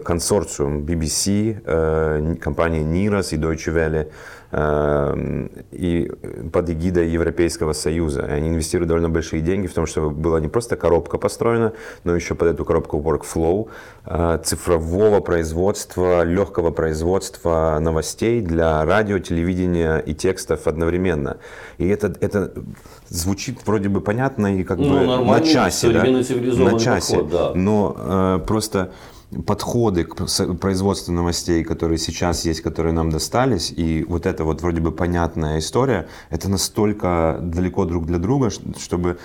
консорциум BBC, компания NIROS и Deutsche Welle, и под эгидой Европейского Союза. И они инвестируют довольно большие деньги в том, чтобы была не просто коробка построена, но еще под эту коробку workflow э, цифрового производства, легкого производства новостей для радио, телевидения и текстов одновременно. И это, это звучит вроде бы понятно и как ну, бы на часе, да? на часе, подход, да. но э, просто подходы к производству новостей, которые сейчас есть, которые нам достались, и вот эта вот вроде бы понятная история, это настолько далеко друг для друга, чтобы,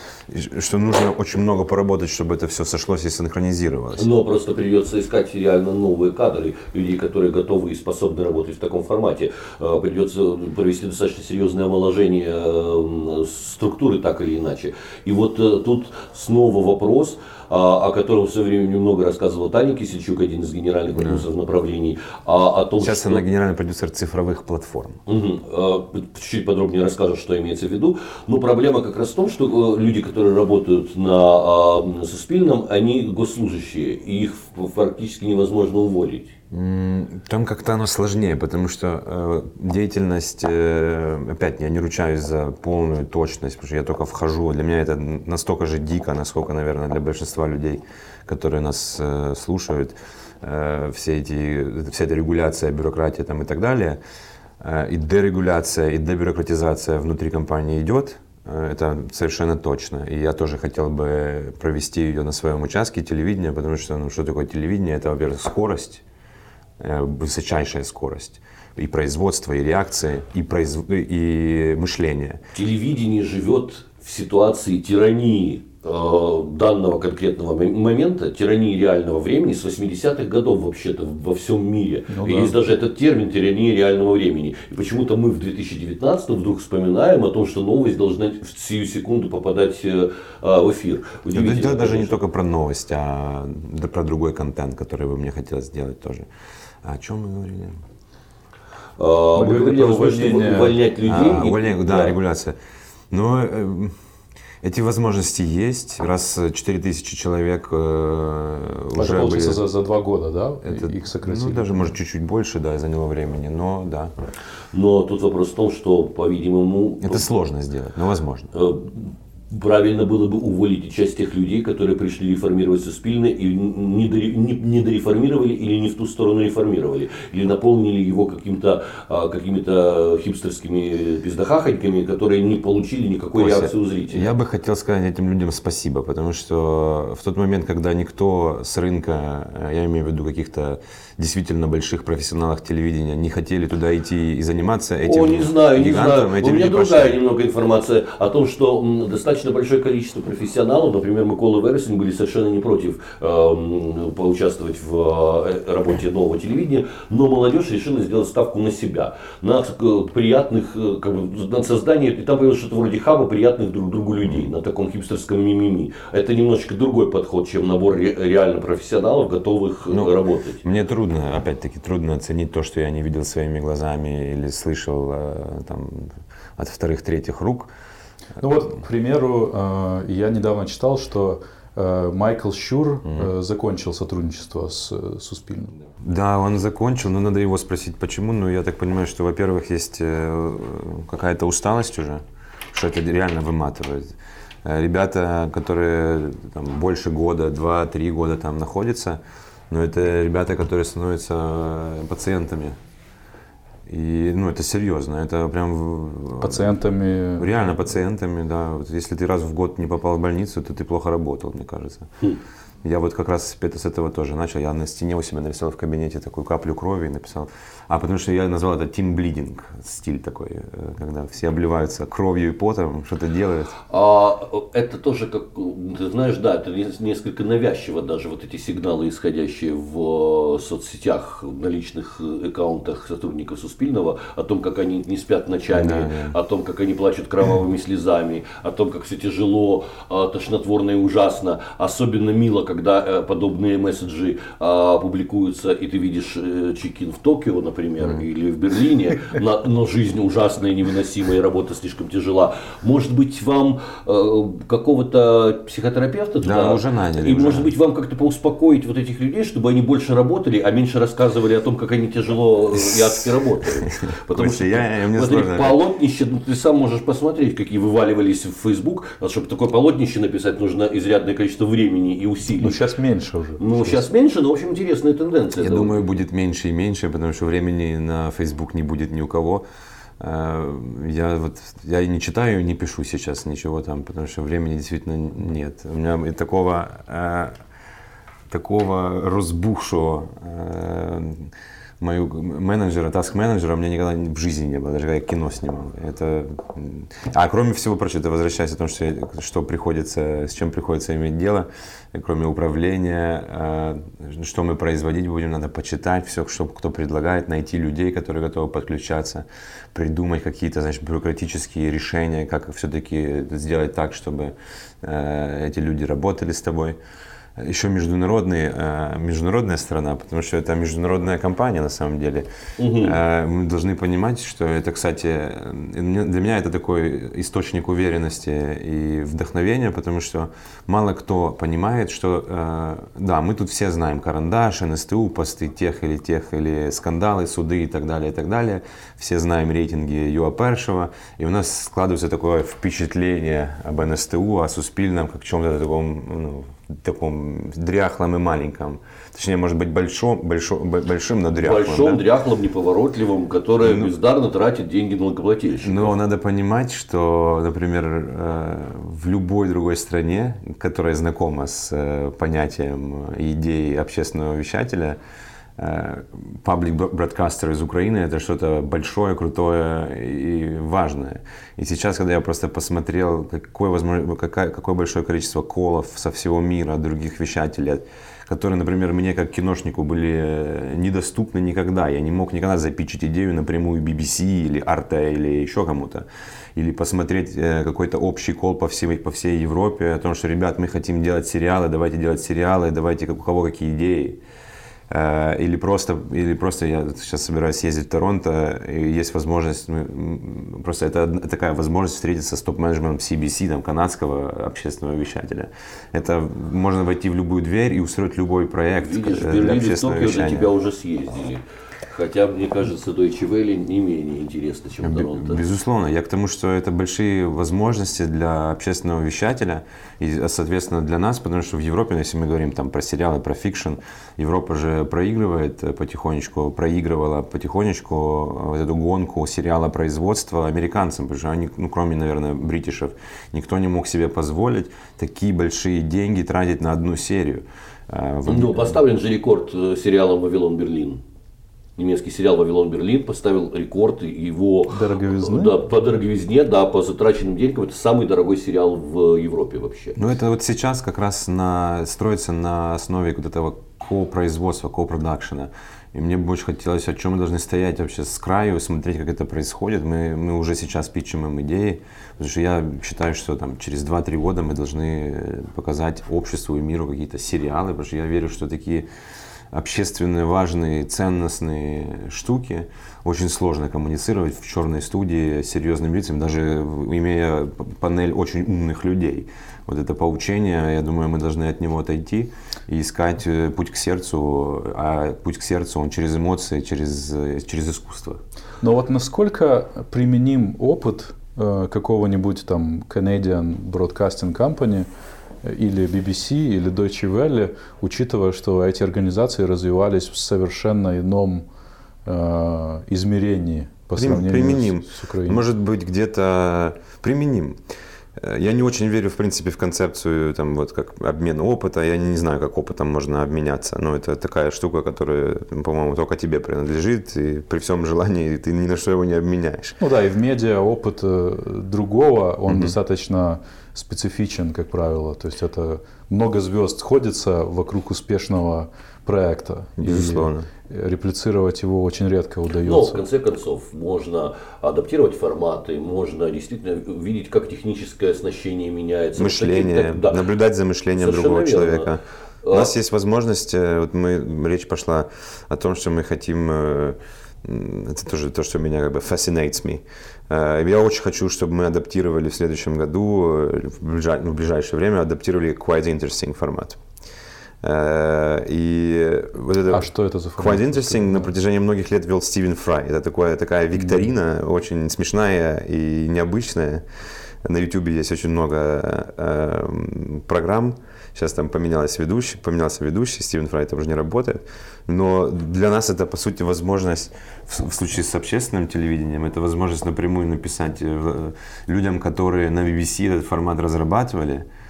что нужно очень много поработать, чтобы это все сошлось и синхронизировалось. Но просто придется искать реально новые кадры, людей, которые готовы и способны работать в таком формате. Э, придется провести достаточно серьезное омоложение э, структуры так или иначе. И вот э, тут снова вопрос, о котором в свое время немного рассказывал Таня Кисельчук, один из генеральных продюсеров да. направлений. А, о том, Сейчас что... она генеральный продюсер цифровых платформ. Угу. Чуть-чуть подробнее расскажет, что имеется в виду. Но проблема как раз в том, что э, люди, которые работают на а, Суспильном, они госслужащие, и их практически невозможно уволить. Там как-то оно сложнее, потому что э, деятельность, э, опять я не ручаюсь за полную точность, потому что я только вхожу. Для меня это настолько же дико, насколько, наверное, для большинства людей, которые нас э, слушают, э, все эти, вся эта регуляция, бюрократия там и так далее. Э, и дерегуляция, и дебюрократизация внутри компании идет, э, это совершенно точно. И я тоже хотел бы провести ее на своем участке телевидения, потому что ну, что такое телевидение? Это, во-первых, скорость высочайшая скорость и производства, и реакции, и, произв... и мышления. Телевидение живет в ситуации тирании э, данного конкретного момента, тирании реального времени с 80-х годов вообще-то во всем мире. Ну, да. Есть даже этот термин тирания реального времени. И почему-то мы в 2019 вдруг вспоминаем о том, что новость должна в сию секунду попадать э, в эфир. Это даже не только про новость, а про другой контент, который бы мне хотелось сделать тоже. А о чем мы говорили? А, мы говорили о возможности увольнять людей. А, увольнение, да, да, регуляция. Но э, эти возможности есть. Раз 4000 человек э, уже были... За, за два года, да? Это, их сократили? Ну, даже, может, чуть-чуть больше, да, заняло времени, но да. Но тут вопрос в том, что, по-видимому... Это сложно сделать, но возможно. Э, правильно было бы уволить часть тех людей, которые пришли реформировать Суспильно и не, дореформировали или не в ту сторону реформировали, или наполнили его каким-то, а, какими-то хипстерскими пиздахахоньками, которые не получили никакой Костя, реакции у зрителей. Я бы хотел сказать этим людям спасибо, потому что в тот момент, когда никто с рынка, я имею в виду каких-то действительно больших профессионалах телевидения не хотели туда идти и заниматься этим О, не знаю, не знаю. У меня другая немного информация о том, что достаточно большое количество профессионалов, например, Микола Вересин, были совершенно не против э, поучаствовать в э, работе нового телевидения, но молодежь решила сделать ставку на себя, на э, приятных, э, как бы, на создание, и там появилось что-то вроде хаба приятных друг другу людей, на таком хипстерском мимими. Это немножечко другой подход, чем набор ре, реально профессионалов, готовых ну, работать. Мне трудно опять-таки, трудно оценить то, что я не видел своими глазами или слышал э, там, от вторых-третьих рук. Ну вот, к примеру, э, я недавно читал, что э, Майкл Щур mm-hmm. закончил сотрудничество с Суспильным. Да, он закончил, но надо его спросить, почему. Ну, я так понимаю, что, во-первых, есть какая-то усталость уже, что это реально выматывает. Ребята, которые там, больше года, два-три года там находятся, но это ребята, которые становятся э, пациентами. И, ну, это серьезно, это прям... Пациентами? Реально пациентами, да. Вот если ты раз в год не попал в больницу, то ты плохо работал, мне кажется. Я вот как раз это, с этого тоже начал. Я на стене у себя нарисовал в кабинете такую каплю крови и написал. А потому что я назвал это team bleeding, стиль такой, э, когда все обливаются кровью и потом, что-то делают. А это тоже, как ты знаешь, да, это несколько навязчиво даже вот эти сигналы, исходящие в э, соцсетях, на личных э, аккаунтах сотрудников Суспильного, о том, как они не спят ночами, да, да. о том, как они плачут кровавыми слезами, о том, как все тяжело, тошнотворно и ужасно. Особенно мило когда э, подобные месседжи а, публикуются, и ты видишь э, чекин в Токио, например, mm. или в Берлине, на, но жизнь ужасная, невыносимая, и работа слишком тяжела. Может быть, вам э, какого-то психотерапевта туда? Да, уже наняли. И уже. может быть, вам как-то поуспокоить вот этих людей, чтобы они больше работали, а меньше рассказывали о том, как они тяжело и адски работают. Потому что я, мне смотри, полотнище, ну, ты сам можешь посмотреть, какие вываливались в Facebook, чтобы такое полотнище написать, нужно изрядное количество времени и усилий. Ну, сейчас меньше уже. Ну, сейчас меньше, но, в общем, интересная тенденция. Я думаю, будет меньше и меньше, потому что времени на Facebook не будет ни у кого. Э, я вот я не читаю, не пишу сейчас ничего там, потому что времени действительно нет. У меня такого э, такого разбухшего э, мою менеджера, таск-менеджера у меня никогда в жизни не было, даже когда я кино снимал. Это... А кроме всего прочего, это возвращаясь о том, что, что приходится, с чем приходится иметь дело, кроме управления, э, что мы производить будем, надо почитать все, что кто предлагает, найти людей, которые готовы подключаться, придумать какие-то, значит, бюрократические решения, как все-таки сделать так, чтобы э, эти люди работали с тобой еще международный, э, международная страна, потому что это международная компания на самом деле. Угу. Мы должны понимать, что это, кстати, для меня это такой источник уверенности и вдохновения, потому что мало кто понимает, что, э, да, мы тут все знаем карандаш, НСТУ, посты тех или тех, или скандалы, суды и так далее, и так далее. Все знаем рейтинги Юа Першева, и у нас складывается такое впечатление об НСТУ, о Суспильном, как чем-то таком ну, таком дряхлом и маленьком. Точнее, может быть, большом, большом, большим, но дряхлым. Большом, да? дряхлым, неповоротливым, которое ну, бездарно тратит деньги налогоплательщиков. Но надо понимать, что, например, э, в любой другой стране, которая знакома с э, понятием идеи общественного вещателя, паблик э, бродкастер из Украины это что-то большое, крутое и важное. И сейчас, когда я просто посмотрел, какое, возможно, какое, какое большое количество колов со всего мира, других вещателей, которые, например, мне как киношнику были недоступны никогда. Я не мог никогда запичить идею напрямую BBC или Arte или еще кому-то. Или посмотреть э, какой-то общий кол по всей, по всей Европе о том, что, ребят, мы хотим делать сериалы, давайте делать сериалы, давайте у кого какие идеи. Э, или просто, или просто я сейчас собираюсь ездить в Торонто, и есть возможность, ну, просто это такая возможность встретиться с топ-менеджментом CBC, там, канадского общественного вещателя. Это можно войти в любую дверь и устроить любой проект Видишь, для Берлин общественного вещания. для тебя уже съездили. Хотя, мне кажется, Deutsche Welle не менее интересно, чем Торонто. Безусловно. Я к тому, что это большие возможности для общественного вещателя и, соответственно, для нас, потому что в Европе, ну, если мы говорим там про сериалы, про fiction, Европа же проигрывает потихонечку, проигрывала потихонечку вот эту гонку сериала производства американцам, потому что они, ну, кроме, наверное, British ев, никто не мог себе позволить такие большие деньги тратить на одну серию. А, ну, поставлен же рекорд э, сериалом «Вавилон Берлин» немецкий сериал «Вавилон Берлин» поставил рекорд его дороговизны? Да, по дороговизне, да, по затраченным деньгам. Это самый дорогой сериал в Европе вообще. Ну, это вот сейчас как раз на, строится на основе вот этого ко-производства, ко-продакшена. И мне бы очень хотелось, о чем мы должны стоять вообще с краю, смотреть, как это происходит. Мы, мы уже сейчас питчим им идеи, потому что я считаю, что там, через 2-3 года мы должны показать обществу и миру какие-то сериалы, потому что я верю, что такие общественные важные, ценностные штуки очень сложно коммуницировать в черной студии с серьезными лицами, даже имея панель очень умных людей. Вот это поучение, я думаю, мы должны от него отойти и искать э, путь к сердцу, а путь к сердцу он через эмоции, через, через искусство. Но вот насколько применим опыт э, какого-нибудь там Canadian Broadcasting Company или BBC, или Deutsche Welle, учитывая, что эти организации развивались в совершенно ином э, измерении по сравнению применим. с, с Украиной. Может быть, где-то применим. Э, я не очень верю, в принципе, в концепцию там, вот, как обмена опыта. Я не, знаю, как опытом можно обменяться. Но это такая штука, которая, по-моему, только тебе принадлежит. И при всем желании ты ни на что его не обменяешь. Ну да, и в медиа опыт э, другого, он mm-hmm. достаточно специфичен, как правило. То есть это много звезд сходится вокруг успешного проекта. Безусловно. И реплицировать его очень редко удается. Но в конце концов можно адаптировать форматы, можно действительно видеть, как техническое оснащение меняется. Мышление, вот таких, да. наблюдать за мышлением Совершенно другого верно. человека. У нас есть возможность, э, вот мы, речь пошла о том, что мы хотим, э, это тоже то, что меня как бы fascinates me. Э, я очень хочу, чтобы мы адаптировали в следующем году, в, ближай, в ближайшее время, адаптировали quite interesting формат. И вот это а что это за формат? Quite Interesting на протяжении многих лет вел Стивен Фрай. Это такое, такая викторина, mm-hmm. очень смешная и необычная. На YouTube есть очень много э, программ. Сейчас там поменялся ведущий, поменялся ведущий, Стивен Фрай там уже не работает. Но для нас это, по сути, возможность, в, случае с общественным телевидением, это возможность напрямую написать э, людям, которые на BBC этот формат разрабатывали, Э,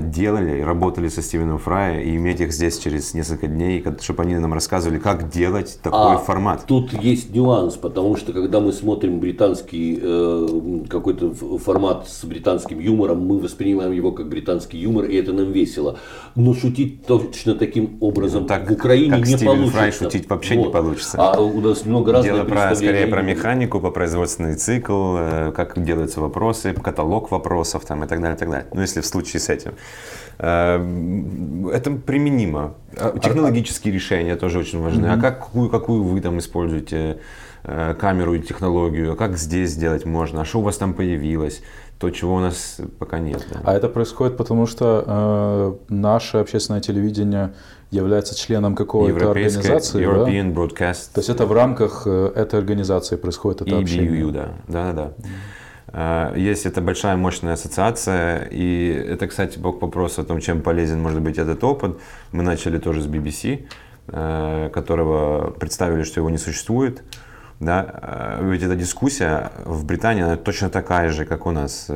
делали, работали со Стивеном Фрай и иметь их здесь через несколько дней, чтобы они нам рассказывали, как делать такой а, формат. Тут есть нюанс, потому что когда мы смотрим британский э, какой-то формат с британским юмором, мы воспринимаем его как британский юмор, и это нам весело. Но шутить точно таким образом ну, так, в Украине как не Стивен получится. Фрай шутить вообще вот. не получится. А у нас много разных Дело про, скорее про механику, по производственный цикл, э, как делаются вопросы, каталог вопросов там, и так далее, и так далее. Ну, если в случае с этим. Э, это применимо. А, технологические решения тоже очень важны. А как, какую, какую вы там используете э, камеру и технологию? А как здесь сделать можно? А что у вас там появилось? То, чего у нас пока нет. Да. А это происходит потому, что э, наше общественное телевидение является членом какой-то организации. European да? Broadcast. То есть это в рамках э, этой организации происходит это EBU, общение. да. Да, да, да. Э, есть эта большая мощная ассоциация, и это, кстати, к вопросу о том, чем полезен может быть этот опыт. Мы начали тоже с BBC, э, которого представили, что его не существует. Да? Э, ведь эта дискуссия в Британии она точно такая же, как у нас.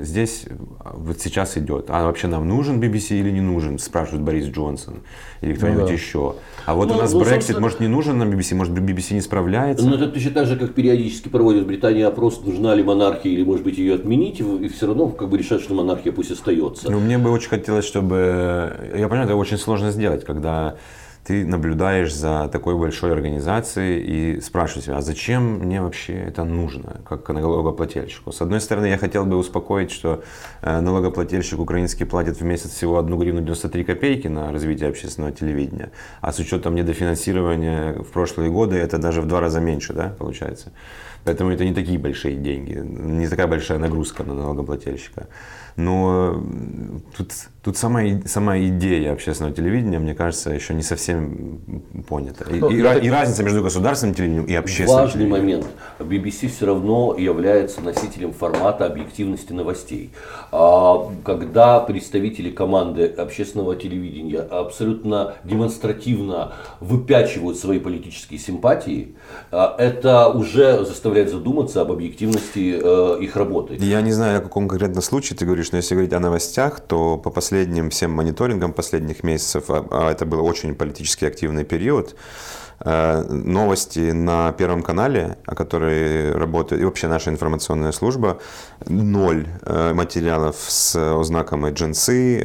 Здесь вот сейчас идет. А вообще нам нужен BBC или не нужен, спрашивает Борис Джонсон или кто-нибудь ну, да. еще. А вот ну, у нас ну, Brexit, может, не нужен нам BBC, может, BBC не справляется. Ну, это точно так же, как периодически проводят в Британии опрос, нужна ли монархия или, может быть, ее отменить, и все равно как бы решат, что монархия пусть остается. Ну, мне бы очень хотелось, чтобы... Я понимаю, это очень сложно сделать, когда ты наблюдаешь за такой большой организацией и спрашиваешь себя, а зачем мне вообще это нужно, как налогоплательщику? С одной стороны, я хотел бы успокоить, что э, налогоплательщик украинский платит в месяц всего 1 гривну 93 копейки на развитие общественного телевидения, а с учетом недофинансирования в прошлые годы это даже в два раза меньше, да, получается. Поэтому это не такие большие деньги, не такая большая нагрузка на налогоплательщика. Но тут, тут сама, сама идея общественного телевидения, мне кажется, еще не совсем понята. И, ну, и, и разница между государственным телевидением и общественным Важный момент. BBC все равно является носителем формата объективности новостей. А, когда представители команды общественного телевидения абсолютно демонстративно выпячивают свои политические симпатии, а, это уже заставляет задуматься об объективности э, их работы. Я не знаю, о каком конкретном случае ты говоришь, но если говорить о новостях, то по последним всем мониторингам последних месяцев, а, а это был очень политически активный период, э, новости на Первом канале, о которой работает, и вообще наша информационная служба, ноль э, материалов с ознаком джинсы,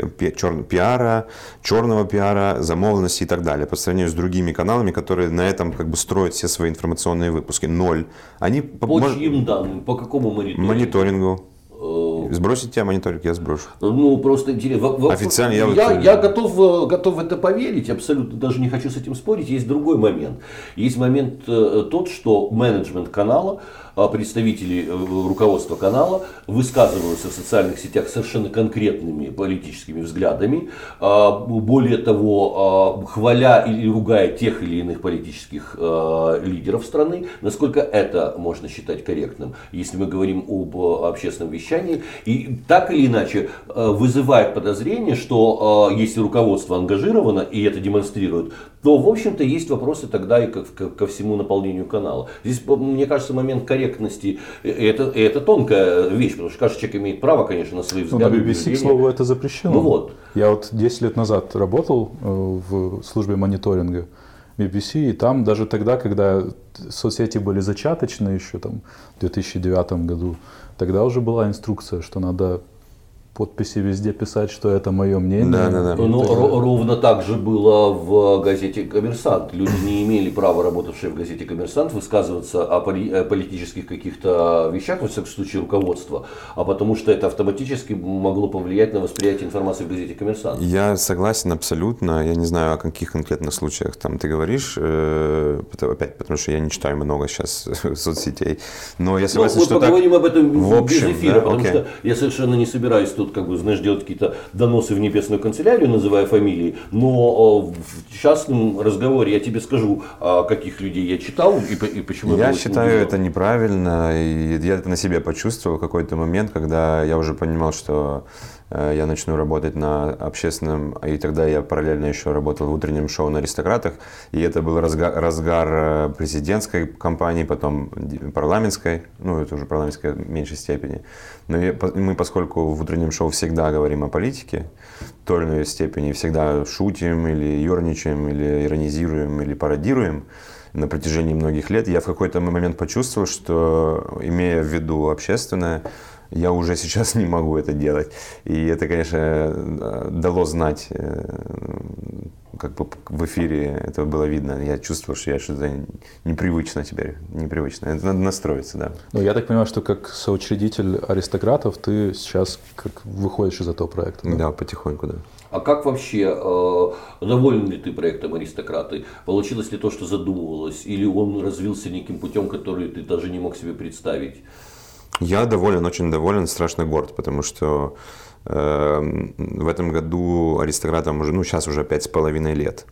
пиара, черного пиара, замовленности и так далее, по сравнению с другими каналами, которые на этом как бы строят все свои информационные выпуски. Ноль. Они по, по чьим данным? По какому мониторингу? Мониторингу. Э, Сбросить тебя мониторинг, я сброшу. Ну, просто интересно. Официально я... Я, я готов, э, готов в это поверить, абсолютно даже не хочу с этим спорить. Есть другой момент. Есть момент э, тот, что менеджмент канала представители э, руководства канала высказываются в социальных сетях совершенно конкретными политическими взглядами. А, более того, а, хваля или ругая тех или иных политических лидеров страны, насколько это можно считать корректным, если мы говорим об общественном вещании. И так или иначе вызывает подозрение, что если руководство ангажировано и это демонстрирует, то, в общем-то, есть вопросы тогда и ко, ко всему наполнению канала. Здесь, мне кажется, момент корректности, э, это, это тонкая вещь, потому что каждый человек имеет право, конечно, на свои взгляды. Ну, на BBC, к слову, это запрещено. Ну вот. Я вот 10 лет назад работал э, в службе мониторинга BBC, и там даже тогда, когда соцсети были зачаточные еще там, в 2009 году, тогда уже была инструкция, что надо подписи везде писать, что это мое мнение. Да, да, да. Ну, так ро- ровно так же было в газете «Коммерсант». Люди не имели права, работавшие в газете «Коммерсант», высказываться о, поли- о политических каких-то вещах, во всяком случае, руководства, а потому что это автоматически могло повлиять на восприятие информации в газете «Коммерсант». Я согласен абсолютно. Я не знаю, о каких конкретных случаях там ты говоришь. э, Опять, потому что я не читаю много сейчас соцсетей. Но я Ну, согласен, мы что так... поговорим об этом в общем, без эфира, да, потому окей. что я совершенно не собираюсь тут, как бы, знаешь, делать какие-то доносы в небесную канцелярию, называя фамилии, но э, в частном разговоре я тебе скажу, а, каких людей я читал и, по- и почему Я считаю это неправильно, и я это на себе почувствовал в какой-то момент, когда я уже понимал, что я начну работать на общественном, и тогда я параллельно еще работал в утреннем шоу на «Аристократах», и это был разгар, разгар э, президентской кампании, потом парламентской, ну это уже парламентская в меньшей степени. Но я- мы, поскольку в утреннем шоу всегда говорим о политике, в той или иной степени, всегда шутим или ерничаем, или иронизируем, или пародируем, на протяжении многих лет, я в какой-то момент почувствовал, что, имея в виду общественное, я уже сейчас не могу это делать. И это, конечно, дало знать, э, как бы в эфире это было видно. Я чувствовал, что я что-то непривычно теперь, непривычно. Это надо настроиться, да. Ну, я так понимаю, что как соучредитель аристократов ты сейчас как выходишь из этого проекта. Да, потихоньку, да. А как вообще, э, доволен ли ты проектом «Аристократы»? Получилось ли то, что задумывалось? Или он развился неким путем, который ты даже не мог себе представить? Я доволен, очень доволен, страшно горд, потому что э, в этом году аристократам уже, ну, сейчас уже пять с половиной лет.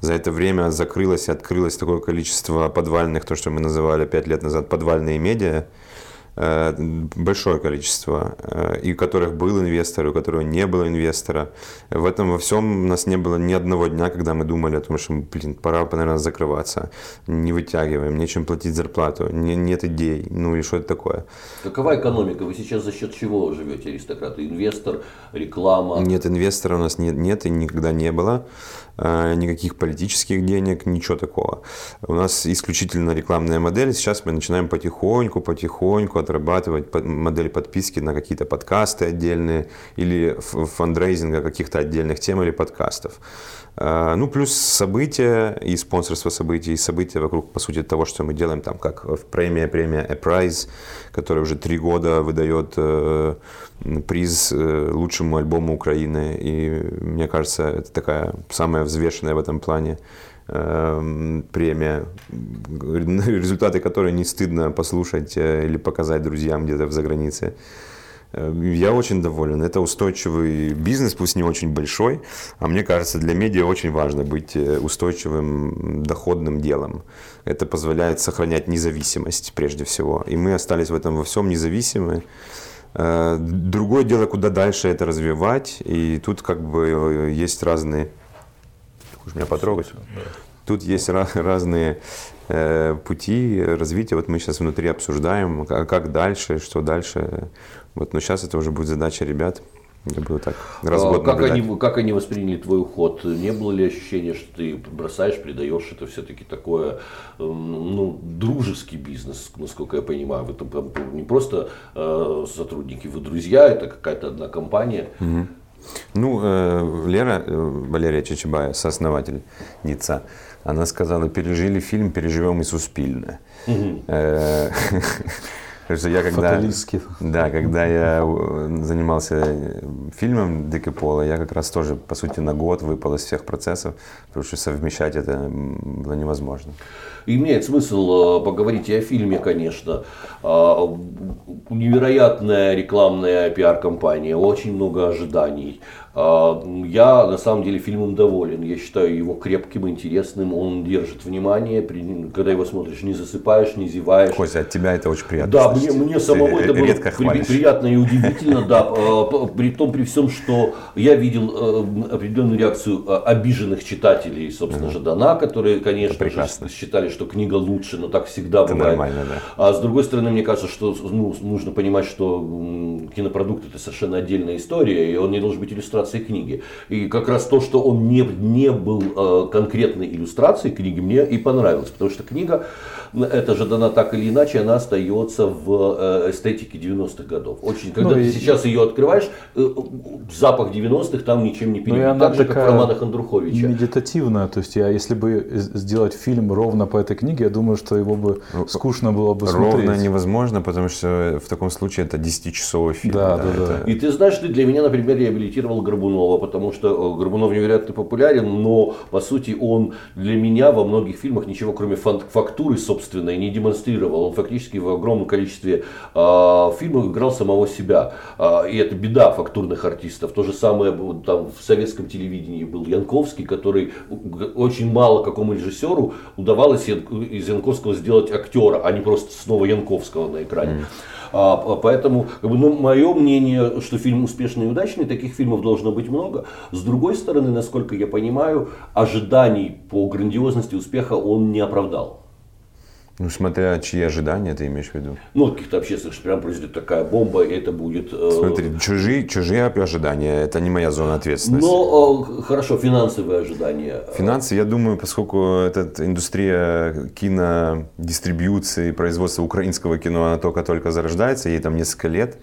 За это время закрылось и открылось такое количество подвальных, то, что мы называли пять лет назад подвальные медиа, большое количество, э, и у которых был инвестор, и у которого не было инвестора. В этом во всем у нас не было ни одного дня, когда мы думали о том, что, блин, пора, наверное, закрываться, не вытягиваем, нечем платить зарплату, не- нет идей, ну или что это такое. Какова экономика? Вы сейчас за счет чего живете, аристократы? Инвестор, реклама? Нет, инвестора у нас нет, нет и никогда не было. Э, Никаких политических денег, ничего такого. У нас исключительно рекламная модель. Сейчас мы начинаем потихоньку, потихоньку отрабатывать под- модель подписки на какие-то подкасты отдельные или фандрейзинга каких-то отдельных тем или подкастов. Э, Ну, плюс события и спонсорство событий, и события вокруг, по сути, того, что мы делаем, там, как премия, премия A Prize, которая уже три года выдает э, приз э, лучшему альбому Украины. И мне кажется, это такая самая взвешенная в этом плане премия, результаты которой не стыдно послушать э, или показать друзьям где-то в загранице. Э, Я очень доволен. Это устойчивый бизнес, пусть не очень большой, а мне кажется, для медиа очень важно быть э, устойчивым, доходным делом. Это позволяет сохранять независимость прежде всего. И мы остались в этом во всем независимы. Э, Другое дело, куда дальше это развивать. И тут как бы есть разные... Хочешь меня потрогать? Тут есть разные э, пути развития. Вот мы сейчас внутри обсуждаем, как дальше, что дальше. Вот, но сейчас это уже будет задача ребят. Я буду так раз А, как, наблюдать. они, как они восприняли твой уход? Не было ли ощущения, что ты бросаешь, предаешь? Это все-таки такое ну, дружеский бизнес, насколько я понимаю. Вы там, не просто э, сотрудники, вы друзья, это какая-то одна компания. Ну, э, Лера, э, Валерия Чечебая, соосновательница, она сказала, пережили фильм, переживем и суспильно. Э, потому что я когда, да, когда я э, занимался фильмом «Дикое поле», я как раз тоже, по сути, на год выпал из всех процессов, потому что совмещать это было невозможно. Имеет смысл э, поговорить и о фильме, конечно. А, Невероятная рекламная пиар-компания, очень много ожиданий. А, Я на самом деле фильмом доволен. Я считаю его крепким, интересным. Он держит внимание. Когда его смотришь, не засыпаешь, не зеваешь. Костя, от тебя это очень приятно. Да, мне, слышать. мне Ты самому это было при- приятно и удивительно, да. А, При том, при всем, что я видел э, определенную реакцию э, обиженных читателей, собственно, Жадана, которые, конечно же, считали, что книга лучше, но так всегда Это бывает. нормально, да. А с другой стороны, мне кажется, что ну, нужно понимать, что кинопродукт это совершенно отдельная история, и он не должен быть иллюстрацией иллюстрацией книги. И как раз то, что он не, не был э, конкретной иллюстрацией книги, мне и понравилось. Потому что книга, это же дана так или иначе, она остается в э, эстетике 90-х годов. Очень, когда ну, ты и... сейчас ее открываешь, э, запах 90-х там ничем не перебит. Ну, так же, как в романах Андруховича. Медитативная. То есть, я, если бы сделать фильм ровно по этой книге, я думаю, что его бы скучно было бы ровно смотреть. Ровно невозможно, потому что в таком случае это 10-часовой фильм. Да, да, да. да. И ты знаешь, ты для меня, например, реабилитировал Горбунова, потому что Горбунов невероятно популярен, но по сути он для меня во многих фильмах ничего кроме фактуры собственной не демонстрировал. Он фактически в огромном количестве э, фильмов играл самого себя. Э, и это беда фактурных артистов. То же самое там, в советском телевидении был Янковский, который очень мало какому режиссеру удавалось из Янковского сделать актера, а не просто снова Янковского на экране. Mm. А, поэтому, ну, мое мнение, что фильм успешный и удачный, таких фильмов должно быть много. С другой стороны, насколько я понимаю, ожиданий по грандиозности успеха он не оправдал. Ну, смотря чьи ожидания ты имеешь в виду. Ну, каких-то общественных, что прям произойдет такая бомба, и это будет... Э... Смотри, чужие, чужие ожидания, это не моя зона ответственности. Но, э, хорошо, финансовые ожидания. Финансы, я думаю, поскольку эта индустрия кинодистрибьюции, производства украинского кино, она только-только зарождается, ей там несколько лет,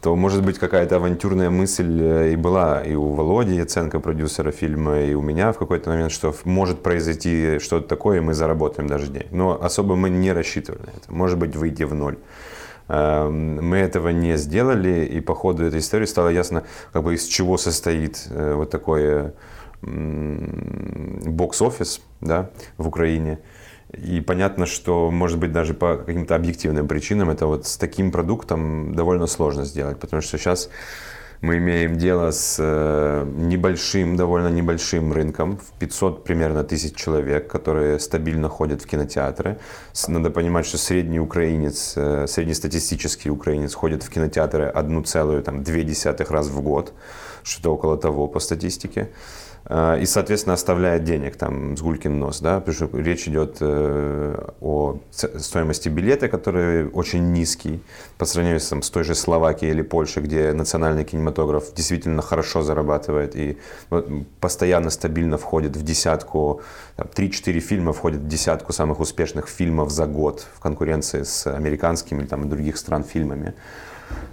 то, может быть, какая-то авантюрная мысль э, и была и у Володи Яценко, продюсера фильма, и у меня в какой-то момент, что может произойти что-то такое, и мы заработаем даже денег. Но особо мы не рассчитывали на это. Может быть, выйти в ноль. Эм, мы этого не сделали, и по ходу этой истории стало ясно, как бы из чего состоит э, вот такой бокс-офис да, в Украине. И понятно, что, может быть, даже по каким-то объективным причинам это вот с таким продуктом довольно сложно сделать, потому что сейчас мы имеем дело с э, небольшим, довольно небольшим рынком, в 500 примерно тысяч человек, которые стабильно ходят в кинотеатры. Надо понимать, что средний украинец, э, среднестатистический украинец ходит в кинотеатры 1,2 раз в год, что-то около того по статистике. Э, и, соответственно, оставляет денег там с гулькин нос, да, потому что речь идет э, о стоимости билета, который очень низкий по сравнению с, там, с той же Словакией или Польшей, где национальный кинематограф действительно хорошо зарабатывает и постоянно стабильно входит в десятку, 3-4 фильма входят в десятку самых успешных фильмов за год в конкуренции с американскими там, других стран фильмами.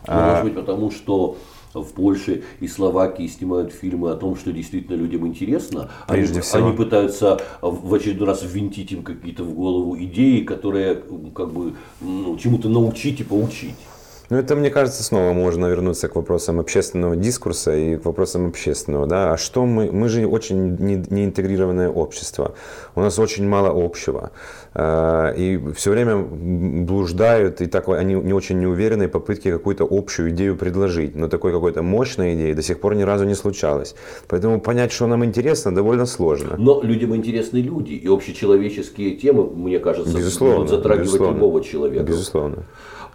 Ну, может быть, потому что в Польше и Словакии снимают фильмы о том, что действительно людям интересно. Прежде они, всего. они пытаются в очередной раз ввинтить им какие-то в голову идеи, которые как бы ну, чему-то научить и поучить. Ну, это, мне кажется, снова можно вернуться к вопросам общественного дискурса и к вопросам общественного. Да? А что мы... Мы же очень неинтегрированное общество. У нас очень мало общего. А, и все время блуждают, и так, они не очень неуверенные попытки какую-то общую идею предложить. Но такой какой-то мощной идеи до сих пор ни разу не случалось. Поэтому понять, что нам интересно, довольно сложно. Но людям интересны люди. И общечеловеческие темы, мне кажется, безусловно, будут затрагивать безусловно, любого человека. Безусловно.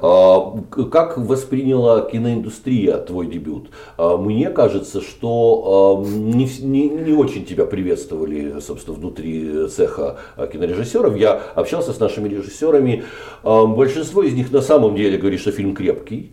А, как восприняла киноиндустрия твой дебют? А, мне кажется, что не, не, не очень тебя приветствовали, собственно, внутри цеха кинорежиссеров. Я общался с нашими режиссерами. Большинство из них на самом деле говорит, что фильм крепкий.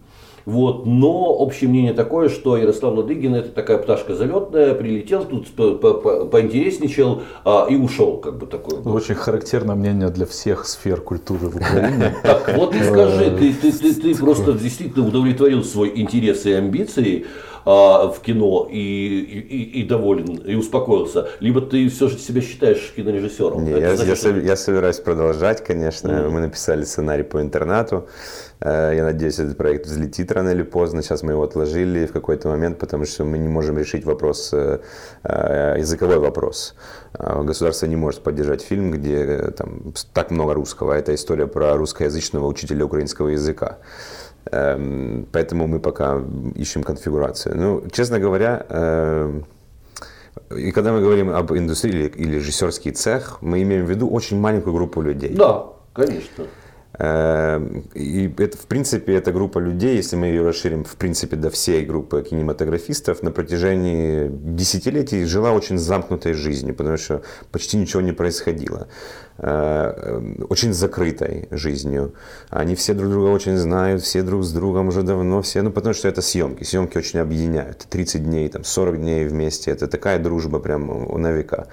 Вот. Но общее мнение такое, что Ярослав Ладыгин это такая пташка залетная, прилетел тут, поинтересничал а, и ушел. Как бы такое. Очень характерное мнение для всех сфер культуры в Украине. Так вот и скажи, ты просто действительно удовлетворил свой интерес и амбиции а, в кино и, и, и доволен, и успокоился, либо ты все же себя считаешь кинорежиссером. Не, я, значит, я, я собираюсь продолжать, конечно. Mm. Мы написали сценарий по интернату. Э, я надеюсь, этот проект взлетит рано или поздно. Сейчас мы его отложили в какой-то момент, потому что мы не можем решить вопрос, э, э, языковой вопрос. Государство не может поддержать фильм, где там так много русского. Это история про русскоязычного учителя украинского языка. Эм, поэтому мы пока ищем конфигурацию. Ну, честно говоря, эм, и когда мы говорим об индустрии или режиссерский цех, мы имеем в виду очень маленькую группу людей. Да, конечно. Эм, и это, в принципе, эта группа людей, если мы ее расширим, в принципе, до всей группы кинематографистов, на протяжении десятилетий жила очень замкнутой жизнью, потому что почти ничего не происходило. Э, очень закрытой жизнью. Они все друг друга очень знают, все друг с другом уже давно, все, ну потому что это съемки, съемки очень объединяют. 30 дней, там, 40 дней вместе, это такая дружба прям на века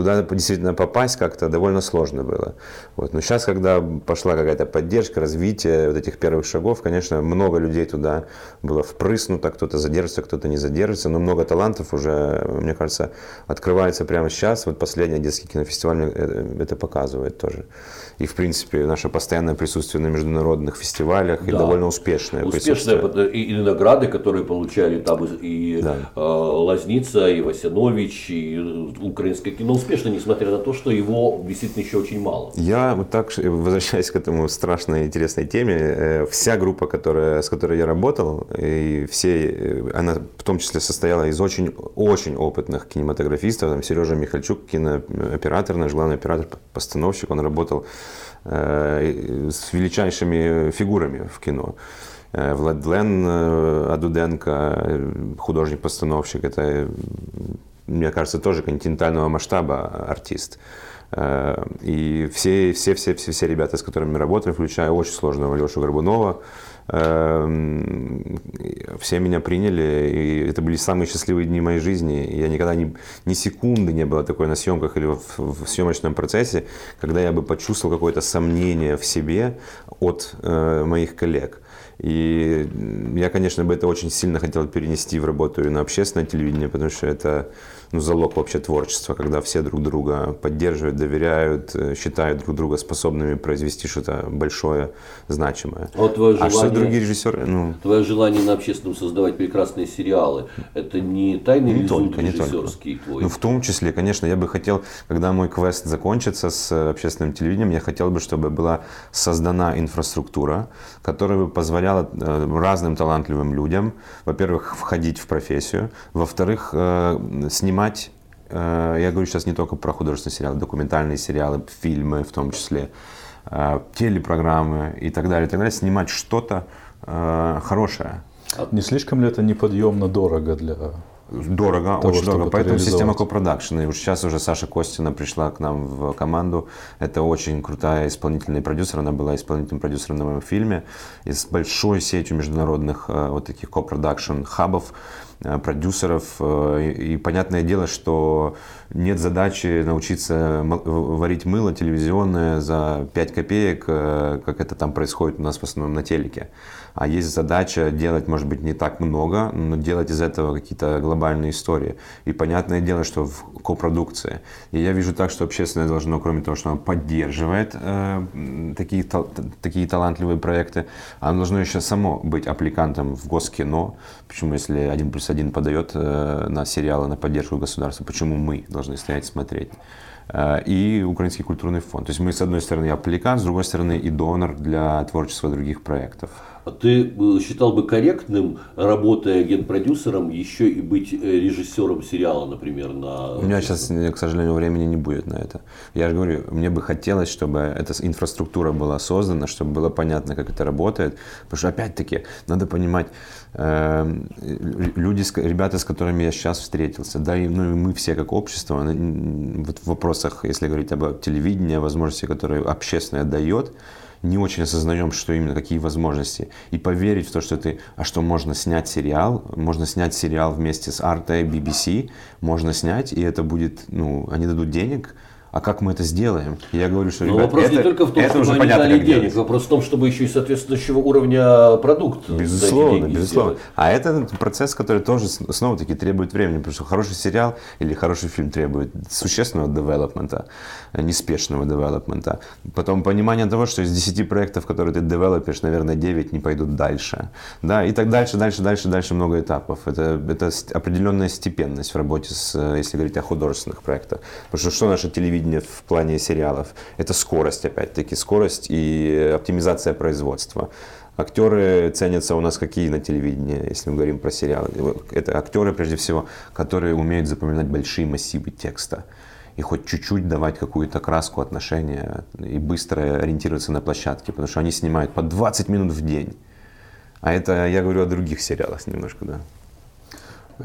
туда действительно попасть как-то довольно сложно было. Вот. Но сейчас, когда пошла какая-то поддержка, развитие вот этих первых шагов, конечно, много людей туда было впрыснуто, кто-то задержится, кто-то не задержится, но много талантов уже, мне кажется, открывается прямо сейчас. Вот последний детский кинофестиваль э, это показывает тоже и, в принципе, наше постоянное присутствие на международных фестивалях да. и довольно успешное, успешное присутствие. И, и награды, которые получали там и да. э, Лазница, и Васянович, и украинское кино успешно, несмотря на то, что его действительно еще очень мало. Я вот так, возвращаясь к этому страшной интересной теме, э, вся группа, которая, с которой я работал, и все, э, она в том числе состояла из очень, очень опытных кинематографистов, там Сережа Михальчук, кинооператор, наш главный оператор, постановщик, он работал Э, с величайшими фигурами в кино. Влад Лен э, Адуденко, художник-постановщик, это, мне кажется, тоже континентального масштаба артист. И все, все, все, все, все ребята, с которыми мы работаем, включая очень сложного Лешу Горбунова, Эм, все меня приняли, и это были самые счастливые дни моей жизни. Я никогда ни, ни секунды не было такой на съемках или в, в съемочном процессе, когда я бы почувствовал какое-то сомнение в себе от э, моих коллег. И я, конечно, бы это очень сильно хотел перенести в работу и на общественное телевидение, потому что это ну, залог вообще творчества, когда все друг друга поддерживают, доверяют, э, считают друг друга способными произвести что-то большое, значимое. А, вот твое желание, а что другие режиссеры? Ну... Твое желание на общественном создавать прекрасные сериалы, это не тайный не только, не режиссерский только. твой? Ну, в том числе, конечно, я бы хотел, когда мой квест закончится с э, общественным телевидением, я хотел бы, чтобы была создана инфраструктура, которая бы позволяла э, разным талантливым людям, во-первых, входить в профессию, во-вторых, снимать снимать, э, я говорю сейчас не только про художественные сериалы, документальные сериалы, фильмы в том числе, э, телепрограммы и так далее, и так далее, снимать что-то э, хорошее. А не слишком ли это неподъемно дорого для Дорого, того, очень дорого. Поэтому система копродакшена. И уж сейчас уже Саша Костина пришла к нам в команду. Это очень крутая исполнительный продюсер. Она была исполнительным продюсером на моем фильме. И с большой сетью международных вот таких копродакшн хабов. Э, продюсеров. Э, и понятное дело, что нет задачи научиться варить мыло телевизионное за 5 копеек, э, как это там происходит у нас в основном на телеке а есть задача делать, может быть, не так много, но делать из этого какие-то глобальные истории. И понятное дело, что в копродукции. И я вижу так, что общественное должно, кроме того, что оно поддерживает э, такие, та, такие талантливые проекты, оно должно еще само быть аппликантом в госкино. Почему, если один плюс один подает э, на сериалы на поддержку государства, почему мы должны стоять смотреть? Э, и Украинский культурный фонд. То есть мы, с одной стороны, аппликант, с другой стороны, и донор для творчества других проектов. А ты э, считал бы корректным, работая генпродюсером, еще и быть э, режиссером сериала, например, на... У меня сейчас, к сожалению, времени не будет на это. Я же говорю, мне бы хотелось, чтобы эта инфраструктура была создана, чтобы было понятно, как это работает. Потому что, опять-таки, надо понимать, эм, люди, ребята, с которыми я сейчас встретился, да, и, ну, и мы все как общество, вот в вопросах, если говорить об телевидении, о возможности, которые общественное дает, не очень осознаем, что именно, какие возможности. И поверить в то, что ты, а что можно снять сериал, можно снять сериал вместе с Arte, BBC, можно снять, и это будет, ну, они дадут денег, а как мы это сделаем? Я говорю, что Но ребят, вопрос это, не только в том, чтобы они понятно, дали денег, делать. вопрос в том, чтобы еще и соответствующего уровня продукт. Безусловно, безусловно. Сделать. А это процесс, который тоже снова-таки требует времени, потому что хороший сериал или хороший фильм требует существенного девелопмента, неспешного девелопмента. Потом понимание того, что из 10 проектов, которые ты девелопишь, наверное, 9 не пойдут дальше. Да, и так дальше, дальше, дальше, дальше много этапов. Это, это определенная степенность в работе, с, если говорить о художественных проектах. Потому что что наше телевидение в плане сериалов. Это скорость, опять-таки, скорость и оптимизация производства. Актеры ценятся у нас какие на телевидении, если мы говорим про сериалы. Это актеры, прежде всего, которые умеют запоминать большие массивы текста. И хоть чуть-чуть давать какую-то краску отношения и быстро ориентироваться на площадке, потому что они снимают по 20 минут в день. А это я говорю о других сериалах немножко, да.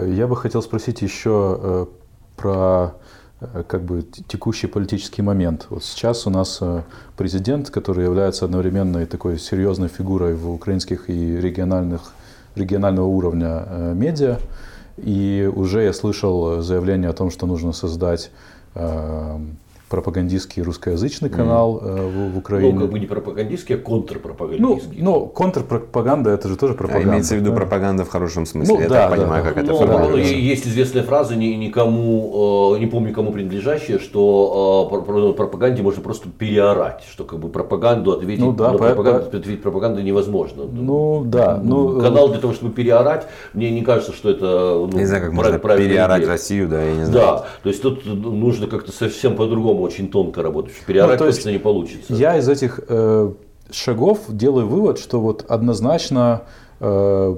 Я бы хотел спросить еще э, про э, как бы текущий политический момент. Вот сейчас у нас э, президент, который является одновременно и такой серьезной фигурой в украинских и региональных, регионального уровня медиа. И уже я слышал заявление о том, что нужно создать um, пропагандистский русскоязычный канал mm. в, в Украине. Ну, как бы не пропагандистский, а контрпропагандистский. Ну, ну контрпропаганда это же тоже пропаганда. А имеется в виду пропаганда в хорошем смысле. Ну, Я да, так да, понимаю, да. как это ну, формулируется. Есть известная фраза, никому, э, не помню кому принадлежащая, что э, пропаганде можно просто переорать, что как бы пропаганду ответить ну, да, на по, пропаганду, по... ответить пропаганду невозможно. Ну да. Ну, Канал для того, чтобы переорать, мне не кажется, что это ну, не знаю, как можно переорать идея. Россию, да, я не знаю. Да, то есть тут нужно как-то совсем по-другому очень тонко работать. Переорать ну, не получится. Я из этих э, шагов делаю вывод, что вот однозначно э,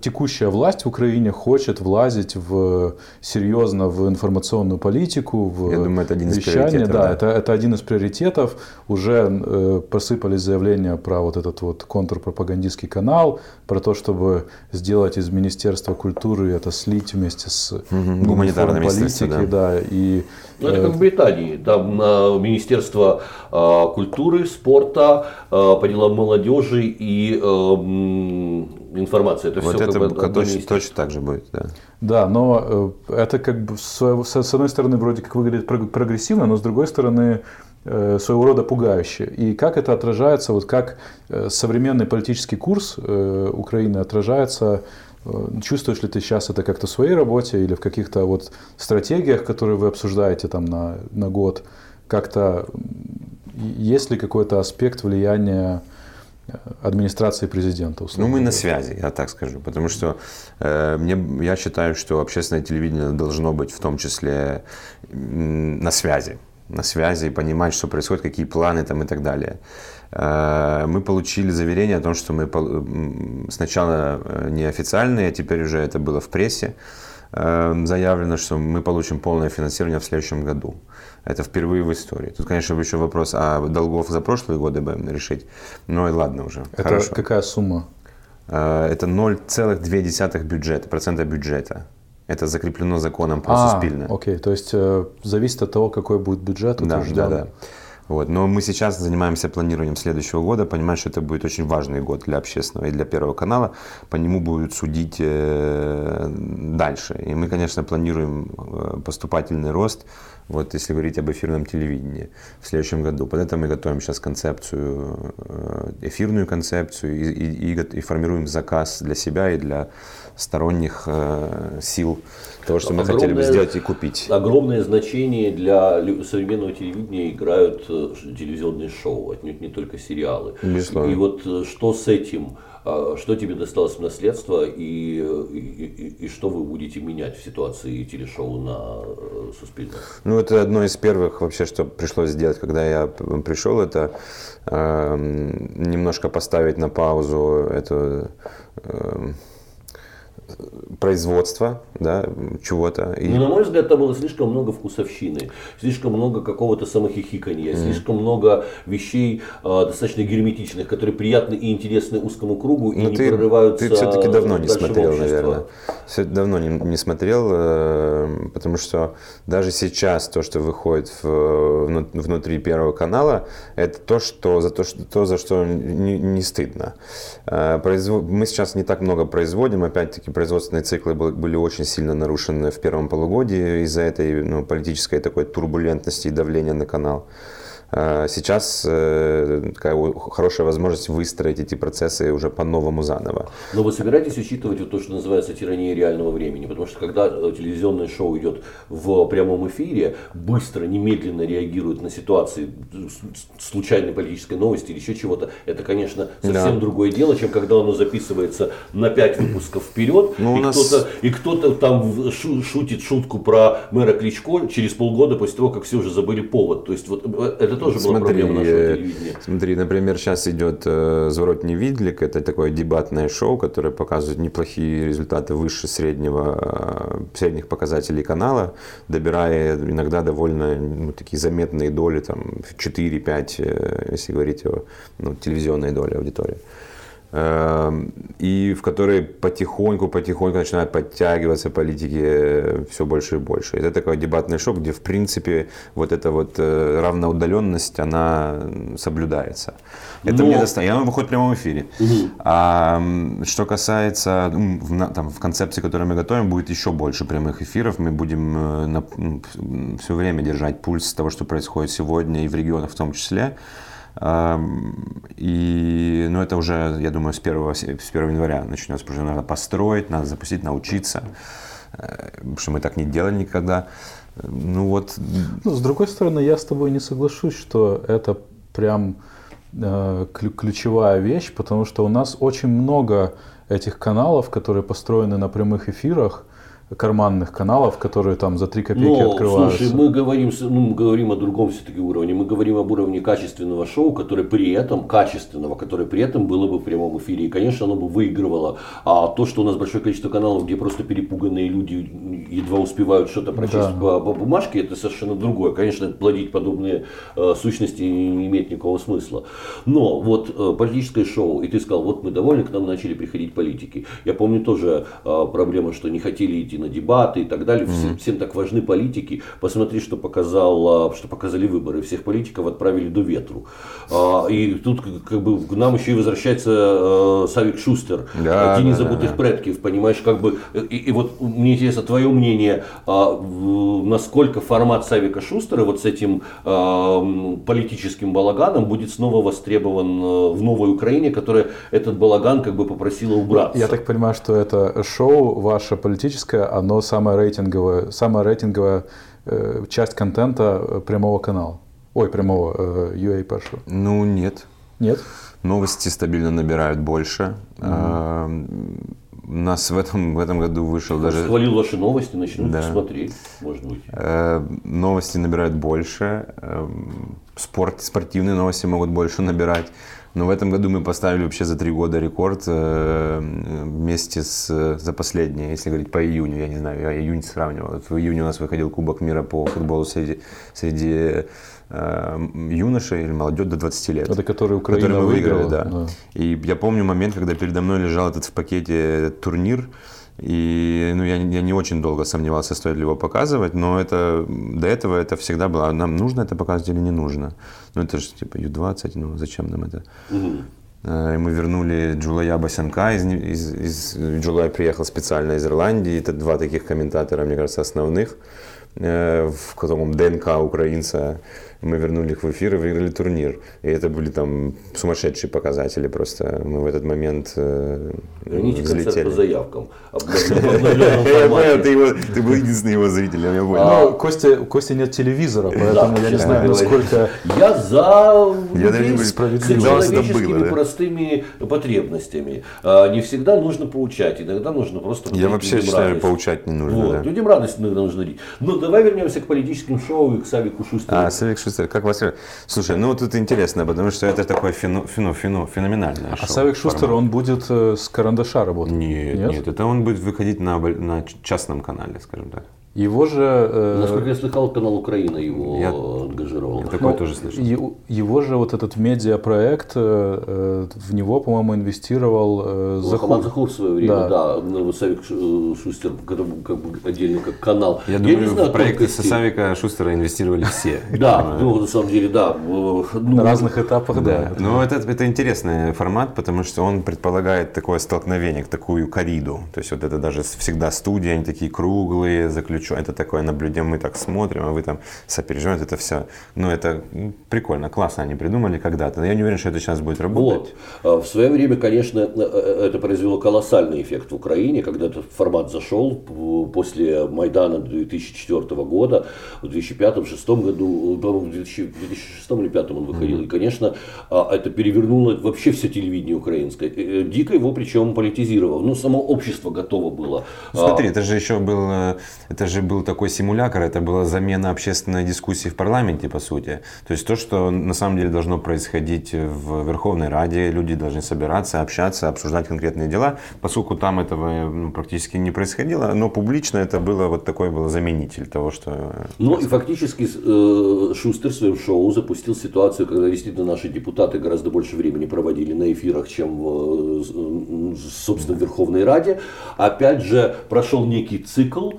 текущая власть в Украине хочет влазить в серьезно в информационную политику, в Я думаю, это один вещание. Из да, да. Это, это один из приоритетов. Уже э, посыпались заявления про вот этот вот контрпропагандистский канал, про то, чтобы сделать из Министерства культуры это слить вместе с угу, гуманитарной политики, да. да, и ну, это как в Британии. Там э, Министерство э, культуры, спорта, э, по делам молодежи и э, информации. Это вот все это как бы точно, точно так же будет, да. Да, но э, это как бы с, с одной стороны вроде как выглядит прогрессивно, но с другой стороны э, своего рода пугающе. И как это отражается, вот как э, современный политический курс Украины отражается чувствуешь ли ты сейчас это как-то в своей работе или в каких-то вот стратегиях, которые вы обсуждаете там на, на год? Как-то есть ли какой-то аспект влияния администрации президента? Условно? Ну, мы на связи, я так скажу. Потому что э, мне, я считаю, что общественное телевидение должно быть в том числе на связи. На связи и понимать, что происходит, какие планы там и так далее. Э, мы получили заверение о том, что мы сначала э, неофициальные, а теперь уже это было в прессе, э, заявлено, что мы получим полное финансирование в следующем году. Это впервые в истории. Тут, конечно, еще вопрос, а долгов за прошлые годы будем решить. Ну и ладно уже. Это Хорошо. какая сумма? Это 0,2 бюджета, процента бюджета. Это закреплено законом про а, Суспильное. Окей, то есть э, зависит от того, какой будет бюджет да, Да, да. Вот. Но мы сейчас занимаемся планированием следующего года, понимаем, что это будет очень важный год для общественного и для Первого канала. По нему будут судить э, дальше. И мы, конечно, планируем э, поступательный рост, вот если говорить об эфирном телевидении в следующем году. Под это мы готовим сейчас концепцию, э, эфирную концепцию и, и, и, и формируем заказ для себя и для сторонних э, сил того, что мы огромное, хотели бы сделать и купить. Огромное значение для современного телевидения играют э, телевизионные шоу, отнюдь не только сериалы. Безусловно. И вот э, что с этим? А, что тебе досталось в наследство и, и, и, что вы будете менять в ситуации телешоу на э, Суспильном? Ну, это одно из первых вообще, что пришлось сделать, когда я пришел, это э, немножко поставить на паузу эту э, производства да, чего-то. И... Ну, на мой взгляд, там было слишком много вкусовщины, слишком много какого-то самохихикания, mm. слишком много вещей э, достаточно герметичных, которые приятны и интересны узкому кругу и Но ну, не ты, прорываются Ты все-таки давно не смотрел, общества. наверное. Все давно не, не смотрел, э, потому что даже сейчас то, что выходит в, внутри Первого канала, это то, что, за то, что, то за что не, не стыдно. Э, производ... Мы сейчас не так много производим, опять-таки производственные циклы были очень сильно нарушены в первом полугодии из-за этой ну, политической такой турбулентности и давления на канал. А, сейчас э, такая хорошая возможность выстроить эти процессы уже по-новому заново. Но вы собираетесь учитывать вот то, что называется тирания реального времени? Потому что когда э, телевизионное шоу идет в прямом эфире, быстро, немедленно реагирует на ситуации случайной политической новости или еще чего-то, это, конечно, совсем да. другое дело, чем когда оно записывается на 5 выпусков вперед, ну, и, нас... кто-то, и кто-то там шутит шутку про мэра Кличко через полгода после того, как все уже забыли повод. То есть вот э, это тоже была Смотри, проблема нашего э, телевидения. Смотри, например, сейчас идет э, «Зворотний відлік», это такое дебатное шоу, которое показывает неплохие результаты выше среднего, э, средних показателей канала, добирая иногда довольно ну, такие заметные доли, там 4-5, э, если говорить о ну, телевизионной доле аудитории. Эм, и в которой потихоньку-потихоньку начинают подтягиваться политики все больше и больше. Это такой дебатный шок, где, в принципе, вот эта вот э, равноудаленность, она соблюдается. Это Но- мне достаточно. И она выходит в прямом эфире. А м, что касается, ну, в, на- там, в концепции, которую мы готовим, будет еще больше прямых эфиров. Мы будем все время держать пульс того, что происходит сегодня и в регионах в том числе. И, ну, это уже, я думаю, с 1, с 1 января начнется, потому что надо построить, надо запустить, научиться, э, потому что мы так не делали никогда. Ну вот, Ну, с другой стороны, я с тобой не соглашусь, что это прям э, клю- ключевая вещь, потому что у нас очень много этих каналов, которые построены на прямых эфирах, карманных каналов, которые там за 3 копейки Но, открываются. слушай, мы говорим, ну, мы говорим о другом все-таки уровне. Мы говорим об уровне качественного шоу, которое при этом, качественного, которое при этом было бы в прямом эфире. И, конечно, оно бы выигрывало. А то, что у нас большое количество каналов, где просто перепуганные люди едва успевают что-то прочесть Да. по, по бумажке, это совершенно другое. Конечно, плодить подобные э, сущности не имеет никакого смысла. Но вот э, политическое шоу, и ты сказал, вот мы довольны, к нам начали приходить политики. Я помню тоже э, проблема, что не хотели идти на дебаты и так далее. Всем, всем так важны политики. Посмотри, что, показал, э, что показали выборы. Всех политиков отправили до ветру. А, И тут как- бы к нам еще и возвращается э, Савик Шустер. Да, Тени да, да, забытых да. предков, понимаешь, как бы, и, и вот мне интересно твое мнение, а, насколько формат Савика Шустера вот с этим а, политическим балаганом будет снова востребован э, в новой Украине, которая этот балаган как бы попросила убраться. Я так понимаю, что это шоу ваше политическое, оно самое рейтинговое, самая рейтинговая э, часть контента э, прямого канала. Ой, прямого э, UA першего. ну нет. Нет? Новости стабильно набирают больше. А, У нас в этом, в этом году вышел даже... Схвалил ваши новости, начну Да. смотреть, может быть. Э, Новости набирают больше, эм, спорт, спортивные новости могут больше набирать. Но в этом году мы поставили вообще за три года рекорд э, вместе с за последние, если говорить по июню, я не знаю, я июнь сравнивал. Вот В июне у нас выходил Кубок мира по футболу среди, среди э, юношей или молодежи до 20 лет. Это который Украина который мы выиграли, выиграла, да. да. И я помню момент, когда передо мной лежал этот в пакете турнир, и ну, я, я не очень долго сомневался, стоит ли его показывать, но это, до этого это всегда было, а нам нужно это показывать или не нужно. Ну это же типа Ю-20, ну зачем нам это? Э, И мы вернули Джулая Басянка, из, из, из, Джулай приехал специально из Ирландии, это два таких комментатора, мне кажется, основных, э, в котором ДНК украинца, мы вернули их в эфир и выиграли турнир. И это были там сумасшедшие показатели просто. Мы в этот момент э, Верните концерт по взлетели. заявкам. Ты, его, ты был единственный его зритель, я понял. Ну, Костя, у Кости нет телевизора, поэтому я не знаю, насколько... Я за человеческими простыми потребностями. А, Не всегда нужно поучать, иногда нужно просто Я вообще считаю, поучать не нужно. Людям радость иногда нужно дарить. Но давай вернемся к политическим шоу и к Савику Шустеру. А, Савик Шустер, как вас... Слушай, ну вот это интересно, потому что это такое фену, фену, фену, феноменальное А шоу. Савик Шустер, формат. он будет э, с карандаша работать? Нет, нет, это он будет выходить на, на частном канале, скажем так. Его же... э, Насколько я слыхал, канал Украина его Я- ангажировал. Такое Ну, тоже слышал. Его, его же вот этот медиапроект, э, э, в него, по-моему, инвестировал э, Захур. Захур. Захур в свое время, Да. да. ну, Савик Шу- Шустер, как, бы отдельно как канал. Я, не думаю, знаю в проекты. Савика Шустера инвестировали все. Да, ну, на самом деле, да. э, Ну, На разных этапах, да. Но это, это интересный формат, потому что он предполагает такое столкновение, такую кориду. То есть вот это даже всегда студия, они такие круглые, заключенные. Это такое наблюдение, мы так смотрим, а вы там сопереживаете это все. Ну это м, прикольно, классно они придумали когда-то. Но я не уверен, что это сейчас будет работать. Вот. А В свое время, конечно, э, э, это произвело колоссальный эффект в Украине, когда этот формат зашел после Майдана 2004 года, в 2005-2006 году, э, в 2000 2006 или 2005 он выходил. И, конечно, а, это перевернуло вообще все телевидение украинское. Э, э, Дико его причем политизировал. Ну, само общество готово было. Ну, Смотри, это же еще был, э, это же был такой симулятор, это была замена общественной дискуссии в парламенте, по сути. То есть то, что на самом деле должно происходить в Верховной Раде, люди должны собираться, общаться, обсуждать конкретные дела, поскольку там этого ну, практически не происходило, но публично это было вот такой был заменитель того, что... Ну и фактически э, Шустер в своем шоу запустил ситуацию, когда действительно наши депутаты гораздо больше времени проводили на эфирах, чем в, э, собственно, Верховной Раде. Опять же, прошел некий цикл,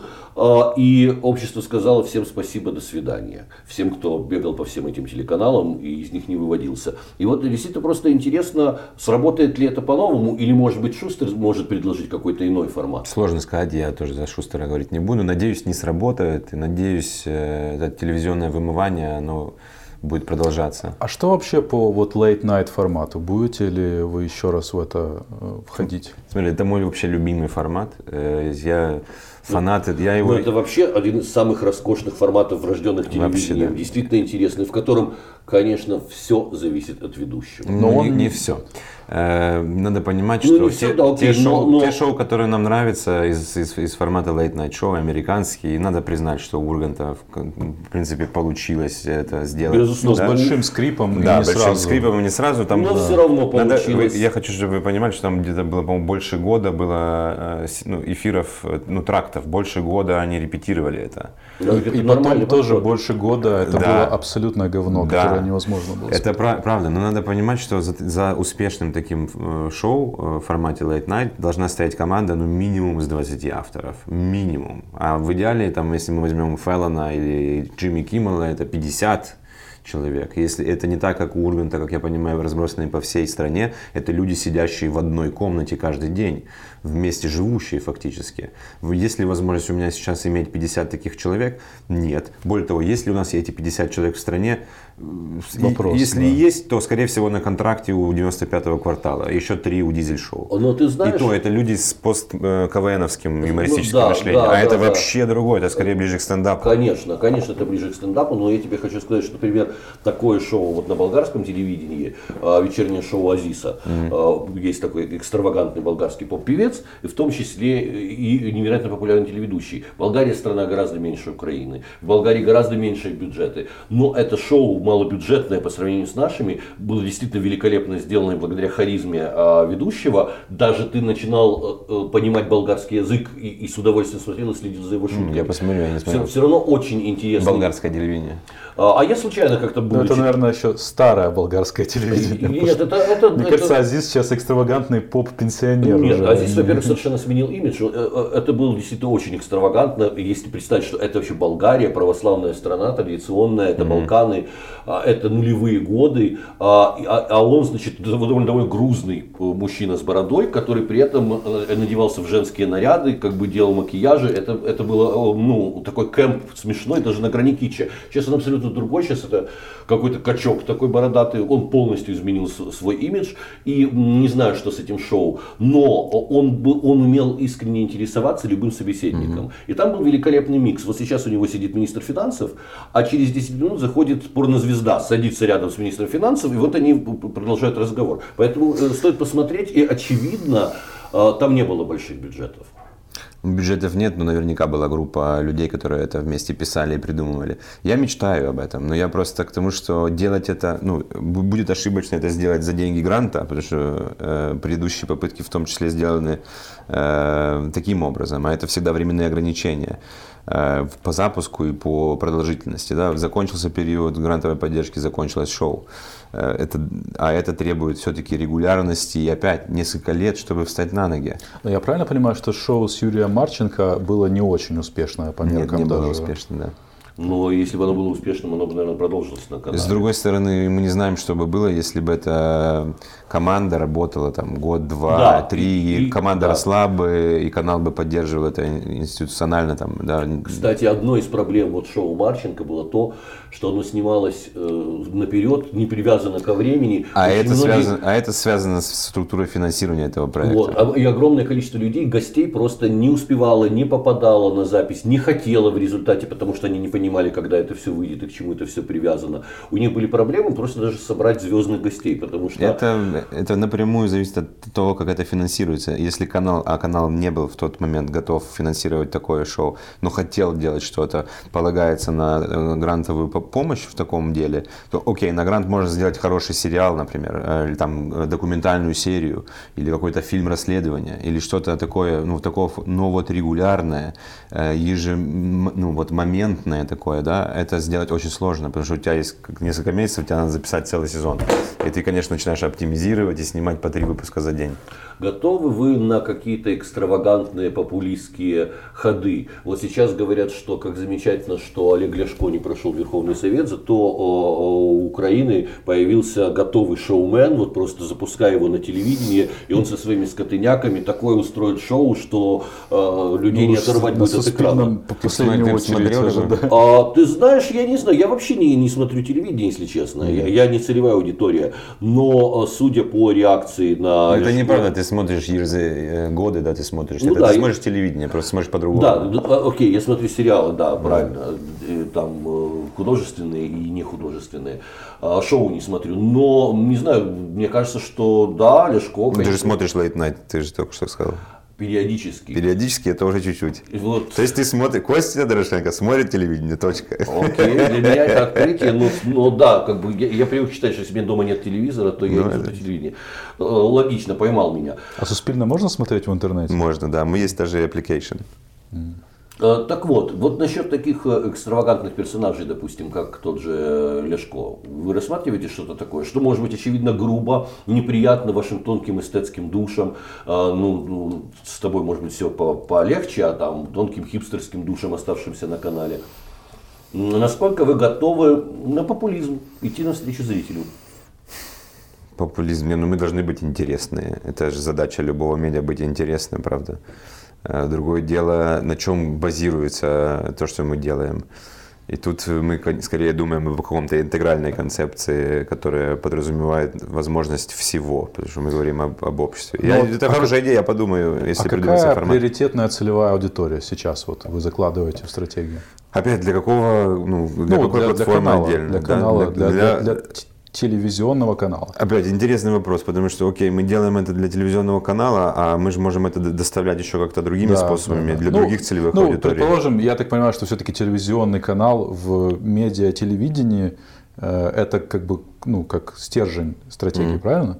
и общество сказало всем спасибо, до свидания. Всем, кто бегал по всем этим телеканалам и из них не выводился. И вот действительно просто интересно, сработает ли это по-новому, или может быть Шустер может предложить какой-то иной формат. Сложно сказать, я тоже за Шустера говорить не буду. Надеюсь, не сработает. И надеюсь, э, это телевизионное вымывание, оно будет продолжаться. А что вообще по вот late night формату? Будете ли вы еще раз в это э, входить? Смотри, это мой вообще любимый формат. Э, я фанат, я его... Ну, это вообще один из самых роскошных форматов врожденных телевидения. Да. Действительно интересный, в котором, конечно, все зависит от ведущего. Но, Но он... не, не все. Э, надо понимать, ну, что все, да, те, шоу, но... те шоу, которые нам нравятся из, из, из формата late night show, американские, надо признать, что у Урганта в принципе получилось это сделать. Безусловно, да? с большим скрипом да, и не большим сразу. скрипом и не сразу. Там, но да. все равно получилось. Надо, я хочу, чтобы вы понимали, что там где-то было, по-моему, больше года было э, ну, эфиров, ну, трактов, больше года они репетировали это. Да, и, и потом тоже подход. больше года это да. было абсолютное говно, да. которое невозможно было. Это правда, но надо понимать, что за, за успешным таким э, шоу э, в формате Late Night должна стоять команда ну, минимум из 20 авторов. Минимум. А в идеале, там, если мы возьмем Феллона или Джимми Киммела, это 50 человек. Если это не так, как у Урганта, как я понимаю, разбросанные по всей стране, это люди, сидящие в одной комнате каждый день, вместе живущие фактически. Есть ли возможность у меня сейчас иметь 50 таких человек? Нет. Более того, если у нас эти 50 человек в стране, Вопрос, Если да. есть, то, скорее всего, на контракте у 95-го квартала. Еще три у дизель-шоу. Но ты знаешь... И то, это люди с пост-КВНовским юмористическим ну, да, мышлением. Да, а да, это да. вообще другое, это скорее ближе к стендапу. Конечно, конечно, это ближе к стендапу. Но я тебе хочу сказать, что, например, такое шоу вот на болгарском телевидении, а, вечернее шоу Азиса, mm-hmm. есть такой экстравагантный болгарский поп-певец, и в том числе и невероятно популярный телеведущий. Болгария страна гораздо меньше Украины. В Болгарии гораздо меньше бюджеты. Но это шоу малобюджетное по сравнению с нашими, было действительно великолепно сделано благодаря харизме а, ведущего. Даже ты начинал э, э, понимать болгарский язык и, и с удовольствием смотрел и следил за его шутками. Я посмотрю, я не смотрел. Все, все равно очень интересно. Болгарское телевидение. А, а я случайно как-то был. Ну, это, наверное, еще старое болгарское телевидение. Нет, это, это, Мне это, кажется, Азиз сейчас экстравагантный поп-пенсионер. Нет, уже. Азиз, во-первых, совершенно сменил имидж. Э, это было действительно очень экстравагантно. Если представить, что это вообще Болгария, православная страна, традиционная, это mm-hmm. Балканы, а, это нулевые годы, а, а, он, значит, довольно, довольно грузный э, мужчина с бородой, который при этом э, надевался в женские наряды, как бы делал макияжи. Это, это было, ну, такой кэмп смешной, даже на грани кича. Сейчас он абсолютно другой, сейчас это какой-то качок такой бородатый, он полностью изменил свой имидж, и не знаю, что с этим шоу, но он, был, он умел искренне интересоваться любым собеседником. Mm-hmm. И там был великолепный микс. Вот сейчас у него сидит министр финансов, а через 10 минут заходит порнозвезда, садится рядом с министром финансов, и вот они продолжают разговор. Поэтому э, стоит посмотреть, и очевидно, э, там не было больших бюджетов. Бюджетов нет, но наверняка была группа людей, которые это вместе писали и придумывали. Я мечтаю об этом, но я просто к тому, что делать это, ну, будет ошибочно это сделать за деньги гранта, потому что э, предыдущие попытки в том числе сделаны э, таким образом, а это всегда временные ограничения. Э, по запуску и по продолжительности. Да? Закончился период грантовой поддержки, закончилось шоу. Э, это, а это требует все-таки регулярности и опять несколько лет, чтобы встать на ноги. Но я правильно понимаю, что шоу с Юрием Марченко было не очень успешное по меркам Нет, не даже? было успешно, да. Но если бы оно было успешным, оно бы, наверное, продолжилось на канале. С другой стороны, мы не знаем, что бы было, если бы эта команда работала там год, два, да, три, и, команда да. росла бы, и канал бы поддерживал это институционально. Там, да. Кстати, одной из проблем вот шоу Марченко было то, что оно снималось э, наперед, не привязано ко времени. А это, многие... связано, а это связано с структурой финансирования этого проекта. Вот, а, и огромное количество людей, гостей просто не успевало, не попадало на запись, не хотело в результате, потому что они не понимали, понимали, когда это все выйдет и к чему это все привязано. У них были проблемы просто даже собрать звездных гостей, потому что... Это, это напрямую зависит от того, как это финансируется. Если канал, а канал не был в тот момент готов финансировать такое шоу, но хотел делать что-то, полагается на э, грантовую помощь в таком деле, то окей, на грант можно сделать хороший сериал, например, э, или там э, документальную серию, или какой-то фильм расследования, или что-то такое, ну, такого, но вот регулярное, ежем, ну, вот моментное такое, да, это сделать очень сложно, потому что у тебя есть несколько месяцев, тебе надо записать целый сезон. И ты, конечно, начинаешь оптимизировать и снимать по три выпуска за день. Готовы вы на какие-то экстравагантные популистские ходы? Вот сейчас говорят, что как замечательно, что Олег Ляшко не прошел Верховный Совет, зато у Украины появился готовый шоумен, вот просто запуская его на телевидении, и он со своими скотыняками такое устроит шоу, что э, людей ну, не оторвать будет от экрана. По последнюю очередь. Уже, да. А, ты знаешь, я не знаю, я вообще не, не смотрю телевидение, если честно. Я, я не целевая аудитория. Но судя по реакции на... Это неправда, ты смотришь Ерзы э, годы, да, ты смотришь. Ну, это, да, ты смотришь телевидение, просто смотришь по-другому. Да, а, окей, я смотрю сериалы, да, правильно. Э, там э, художественные и не художественные. А, шоу не смотрю. Но, не знаю, мне кажется, что да, Лешко. Конечно. Ты же смотришь Late Night, ты же только что сказал. Периодически. Периодически это уже чуть-чуть. Вот. То есть ты смотришь, Костя Дорошенко смотрит телевидение, точка. Окей, для меня это открытие, но, но да, как бы я, я привык считать, что если мне дома нет телевизора, то я ну, не смотрю телевидение. Э, логично, поймал меня. А Суспильно можно смотреть в интернете? Можно, да. Мы есть даже application. Mm. Э, так вот, вот насчет таких э, экстравагантных персонажей, допустим, как тот же э, Лешко, вы рассматриваете что-то такое, что может быть очевидно грубо, неприятно вашим тонким эстетским душам, ну, ну с тобой может быть все по полегче, а там тонким хипстерским душам, оставшимся на канале. Насколько вы готовы на популизм, идти навстречу зрителю? Популизм, ну мы должны быть интересные. Это же задача любого медиа быть интересным, правда. Э, другое дело, на чем базируется то, что мы делаем. И тут мы скорее думаем о каком-то интегральной концепции, которая подразумевает возможность всего, потому что мы говорим об, об обществе. Я, ну, это а хорошая как, идея, я подумаю, если а какая формат. приоритетная целевая аудитория сейчас вот вы закладываете в стратегию? Опять для какого, ну, для ну, какой для, платформы для канала, отдельно? Для канала, да? для, для, для, для телевизионного канала. Опять интересный вопрос, потому что, окей, мы делаем это для телевизионного канала, а мы же можем это доставлять еще как-то другими да, способами да, для ну, других целевых ну, аудиторий. Предположим, я так понимаю, что все-таки телевизионный канал в медиа телевидении э, это как бы ну как стержень стратегии, mm. правильно?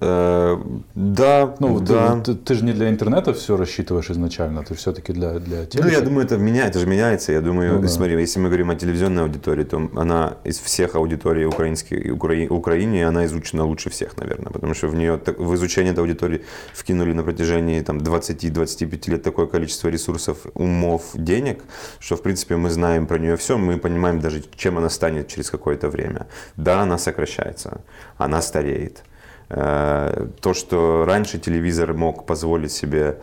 Э, да, ну, да. Ты, ты, ты же не для интернета все рассчитываешь изначально, ты все-таки для, для телека. Ну, я думаю, это меняется, это же меняется. Я думаю, ну, да. смотри, если мы говорим о телевизионной аудитории, то она из всех аудиторий украинской, Укра... Украине, она изучена лучше всех, наверное, потому что в нее, в изучение этой аудитории вкинули на протяжении там, 20-25 лет такое количество ресурсов, умов, денег, что, в принципе, мы знаем про нее все, мы понимаем даже, чем она станет через какое-то время. Да, она сокращается, она стареет то, что раньше телевизор мог позволить себе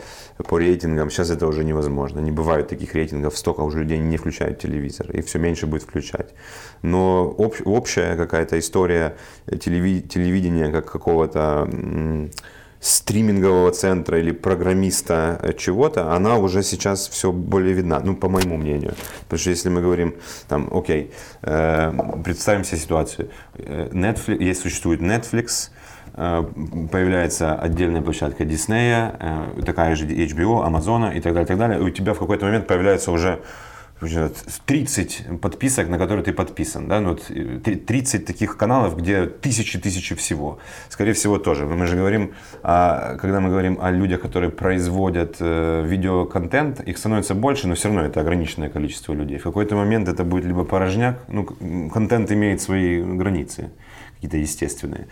по рейтингам, сейчас это уже невозможно. Не бывает таких рейтингов, столько уже людей не включают телевизор, и все меньше будет включать. Но общ, общая какая-то история телевидения как какого-то стримингового центра или программиста чего-то, она уже сейчас все более видна, ну, по моему мнению. Потому что если мы говорим, там, окей, э, представим себе ситуацию. Э, Netflix, есть существует Netflix, Э, появляется отдельная площадка Диснея, э, такая же HBO, Амазона и так далее, так далее. И у тебя в какой-то момент появляется уже 30 подписок, на которые ты подписан. Да? Ну, 30 таких каналов, где тысячи-тысячи всего. Скорее всего, тоже. Мы же говорим, о, когда мы говорим о людях, которые производят э, видеоконтент, их становится больше, но все равно это ограниченное количество людей. В какой-то момент это будет либо порожняк, ну, контент имеет свои границы какие-то естественные.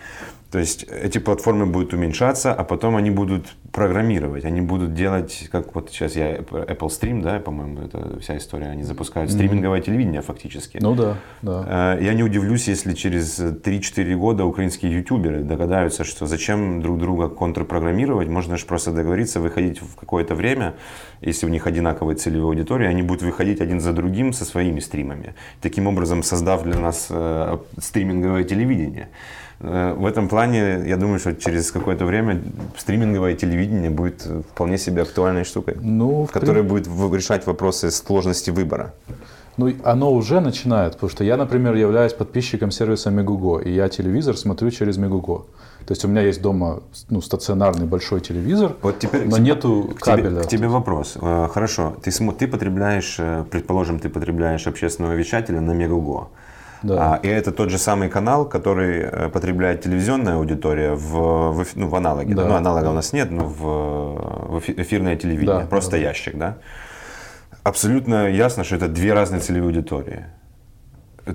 То есть эти платформы будут уменьшаться, а потом они будут программировать, они будут делать, как вот сейчас я Apple Stream, да, по-моему, это вся история, они запускают стриминговое телевидение фактически. Ну да, да. Э, я не удивлюсь, если через 3-4 года украинские ютуберы догадаются, что зачем друг друга контрпрограммировать, можно же просто договориться, выходить в какое-то время, если у них одинаковая целевая аудитория, они будут выходить один за другим со своими стримами, таким образом создав для нас э, стриминговое телевидение. Э, в этом плане, я думаю, что через какое-то время стриминговое телевидение будет вполне себе актуальной штукой, ну, которая при... будет решать вопросы сложности выбора. Ну, оно уже начинает, потому что я, например, являюсь подписчиком сервиса Megugo, и я телевизор смотрю через Megugo. То есть у меня есть дома ну, стационарный большой телевизор, Вот теперь но к- нету к кабеля. Тебе, к тебе вопрос. Э, Хорошо, ты, ты потребляешь, э, предположим, ты потребляешь общественного вещателя на Мегаго. Да. А, и это тот же самый канал, который э, потребляет телевизионная аудитория в, в, ну, в аналоге. да. Да. Ну, аналога у нас нет, но в, в эфи- эфирное телевидение. Да, просто да, ящик, да? Абсолютно ясно, что это две разные целевые аудитории.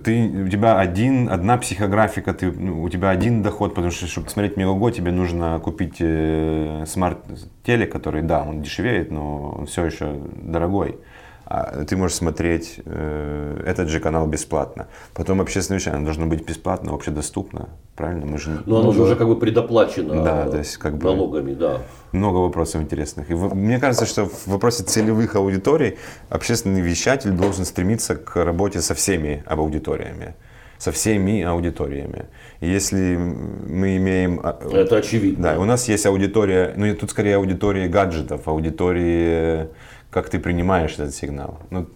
Ты, у тебя один, одна психографика, ты, ну, у тебя один доход, потому что, чтобы смотреть Мегаго, тебе нужно купить э, смарт-телек, который, да, он дешевеет, но он все еще дорогой. А ты можешь смотреть э, этот же канал бесплатно. Потом общественное вещание оно должно быть бесплатно, общедоступно, правильно? Мы же Но оно же уже как бы предоплачено Да, э, то есть как бы- налогами, да. много вопросов интересных. И в- мне кажется, что в вопросе целевых аудиторий общественный вещатель должен стремиться к работе со всеми аудиториями. Со всеми аудиториями. Если мы имеем... а, Это очевидно. Да, у нас есть аудитория, ну и тут скорее аудитория гаджетов, аудитории, как ты принимаешь этот сигнал. Ну,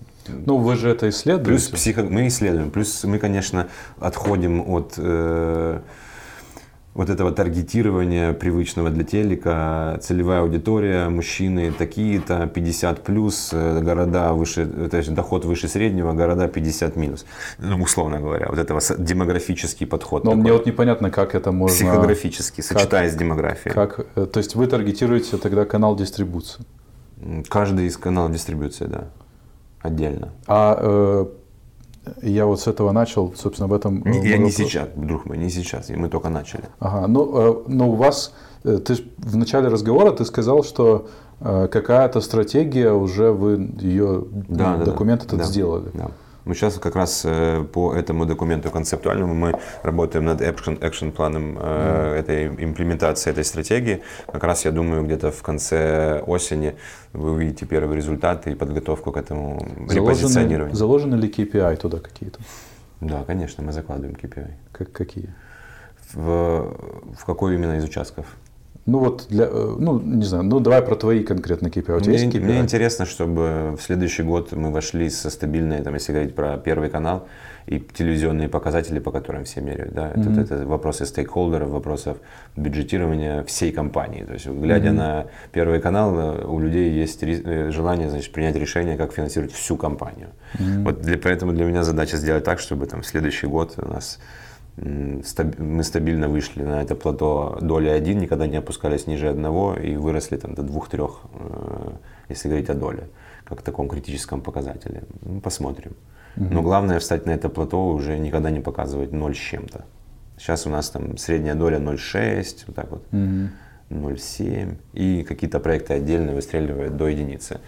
Ну, вы же это исследуете. Плюс психо... мы исследуем, плюс мы, конечно, отходим от э, вот этого таргетирования привычного для телека. Целевая аудитория, мужчины такие-то, 50 плюс, э, города выше, то есть доход выше среднего, города 50 минус. Ну, условно говоря, вот этого демографический подход. Но такой. мне вот непонятно, как это можно... Психографический, сочетаясь с демографией. Как, э, то есть вы таргетируете тогда канал дистрибуции. Каждый из каналов дистрибуции, да, отдельно. А э, я вот с этого начал, собственно, в этом... э, Не- Я не сейчас, друг мой, не сейчас, и мы только начали. Ага, ну, э, но у вас, ты в начале разговора ты сказал, что какая-то стратегия уже вы ее ну, да, документ да. этот Да, сделали. Да. Мы сейчас как раз э, по этому документу концептуальному мы работаем над action, action планом э, этой имплементации этой стратегии. Как раз я думаю, где-то в конце осени вы увидите первые результаты и подготовку к этому Заложены, репозиционированию. заложены ли KPI туда какие-то? Да, конечно, мы закладываем KPI. Как, какие? В, в какой именно из участков? Ну вот для, э, ну не знаю, ну давай про твои конкретно KPI. У тебя Мне, есть KPI? мне интересно, чтобы в следующий год мы вошли со стабильной, там, если говорить про первый канал, и телевизионные показатели, по которым все меряют. Да? Это, это вопросы стейкхолдеров, вопросов бюджетирования всей компании. То есть, глядя на первый канал, э, у людей есть э, желание значит, принять решение, как финансировать всю компанию. Вот для, поэтому для меня задача сделать так, чтобы там, в следующий год у нас мы стабильно вышли на это плато доли 1, никогда не опускались ниже одного и выросли там до 2-3, если говорить о доле, как таком критическом показателе. Ну, посмотрим. Но главное встать на это плато уже никогда не показывать 0 с чем-то. Сейчас у нас там средняя доля 0,6, вот так вот, 0,7. И какие-то проекты отдельно выстреливают до единицы э,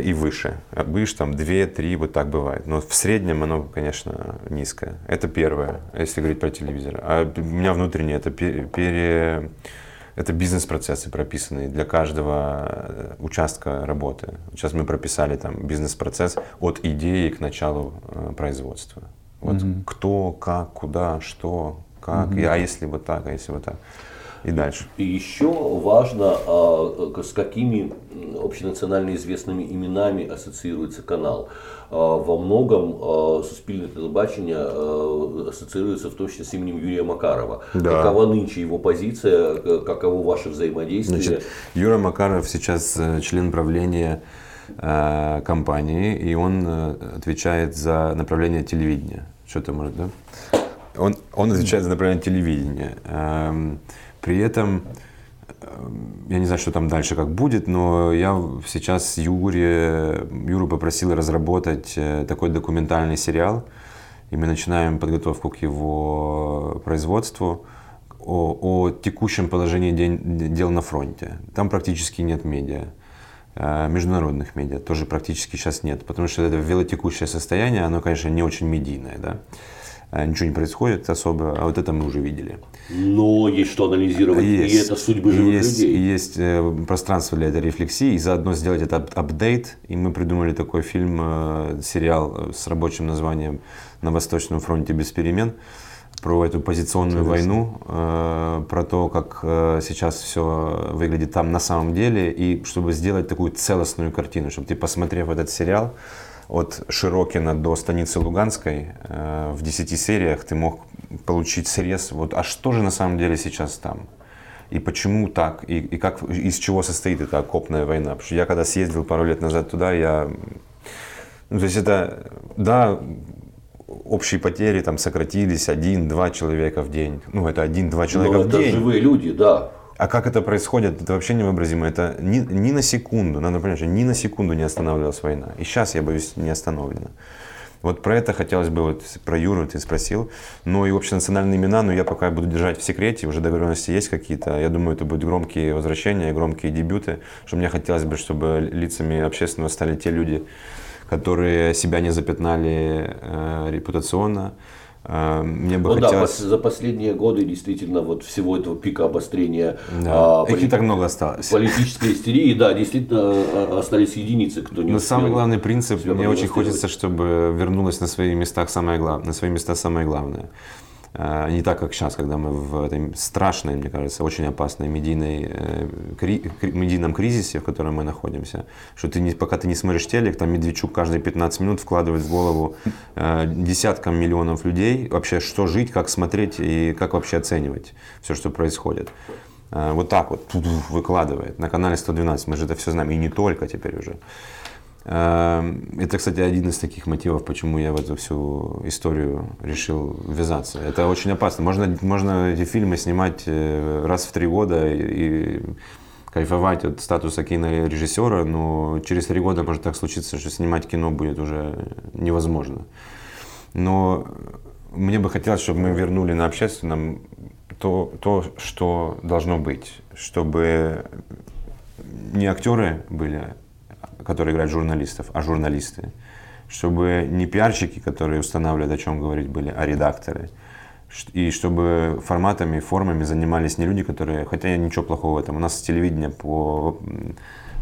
и выше. А Выше там 2-3, вот так бывает. Но в среднем оно, конечно, низкое. Это первое, если говорить про телевизор. А у меня внутреннее, это пе- пере... Это бизнес-процессы прописанные для каждого э, участка работы. Сейчас мы прописали там бизнес-процесс от идеи к началу э, производства. Вот кто, как, куда, что, как, и, а если вот так, а если вот так. И дальше. И еще важно, а, к- с какими общенационально известными именами ассоциируется канал. А, Во многом а, суспільне телебачення ассоциируется в том числе с именем Юрия Макарова. Да. Какова нынче его позиция, к- каково ваше взаимодействие? Значит, Юра Макаров сейчас э, член правления э, компании, и он э, отвечает за направление телевидения. Что-то может, да? Он, он отвечает за направление телевидения. При этом, эм, я не знаю, что там дальше как будет, но я сейчас Юре, Юру попросил разработать э, такой документальный сериал, и мы начинаем подготовку к его производству о, о текущем положении день- дел на фронте. Там практически нет медиа. Э, Международных медиа тоже практически сейчас нет, потому что это велотекущее состояние, оно, конечно, не очень медийное, да. Э, Ничего не происходит особо, а вот это мы уже видели. Но есть что анализировать, и это судьбы живых есть, людей. Есть э, пространство для этой рефлексии, и заодно сделать этот ап- апдейт. И мы придумали такой фильм, э, сериал с рабочим названием «На Восточном фронте без перемен» про эту позиционную войну, про то, как сейчас все выглядит там на самом деле, и чтобы сделать такую целостную картину, чтобы ты, посмотрев этот сериал, от Широкина до станицы Луганской э, в 10 сериях ты мог получить срез, вот, а что же на самом деле сейчас там? И почему так? И, и как, из чего состоит эта окопная война? Потому что я когда съездил пару лет назад туда, я... Ну, то есть это, да, общие потери там сократились один-два человека в день. Ну, это один-два человека Но в это день. живые люди, да. А как это происходит, это вообще невообразимо. Это ни, ни на секунду, надо понять, что ни на секунду не останавливалась война. И сейчас, я боюсь, не остановлена. Вот про это хотелось бы, вот про Юру ты спросил. Ну и общенациональные имена, но я пока буду держать в секрете, уже договоренности есть какие-то. Я думаю, это будут громкие возвращения, громкие дебюты. Что мне хотелось бы, чтобы лицами общественного стали те люди, которые себя не запятнали э, репутационно. Э, мне бы Ну да, хотелось... пос- за последние годы действительно вот всего этого пика обострения Да. а, поли- так много осталось. политической истерии, да, действительно а, остались единицы, кто не Но самый главный принцип, мне очень хочется, чтобы вернулось на свои места самое главное, на свои места самое главное. А, Не так, как сейчас, когда мы в этой страшной, мне кажется, очень опасной медийной, э, кри- медийном кризисе, в котором мы находимся, что ты не, пока ты не смотришь телек, там Медведчук каждые 15 минут вкладывает в голову э, десяткам миллионов людей вообще, что жить, как смотреть и как вообще оценивать все, что происходит. Э, Вот так вот выкладывает на канале 112, мы же это все знаем, и не только теперь уже. Эм, Это, кстати, один из таких мотивов, почему я в эту всю историю решил ввязаться. Это очень опасно. Можно, можно эти фильмы снимать э, раз в три года и, кайфовать от статуса кинорежиссера, но через три года может так случиться, что снимать кино будет уже невозможно. Но мне бы хотелось, чтобы мы вернули на общественном то, то что должно быть, чтобы не актеры были, которые играют журналистов, а журналисты. Чтобы не пиарщики, которые устанавливают, о чем говорить были, а редакторы. И чтобы форматами, формами занимались не люди, которые... Хотя ничего плохого в этом. У нас телевидение по...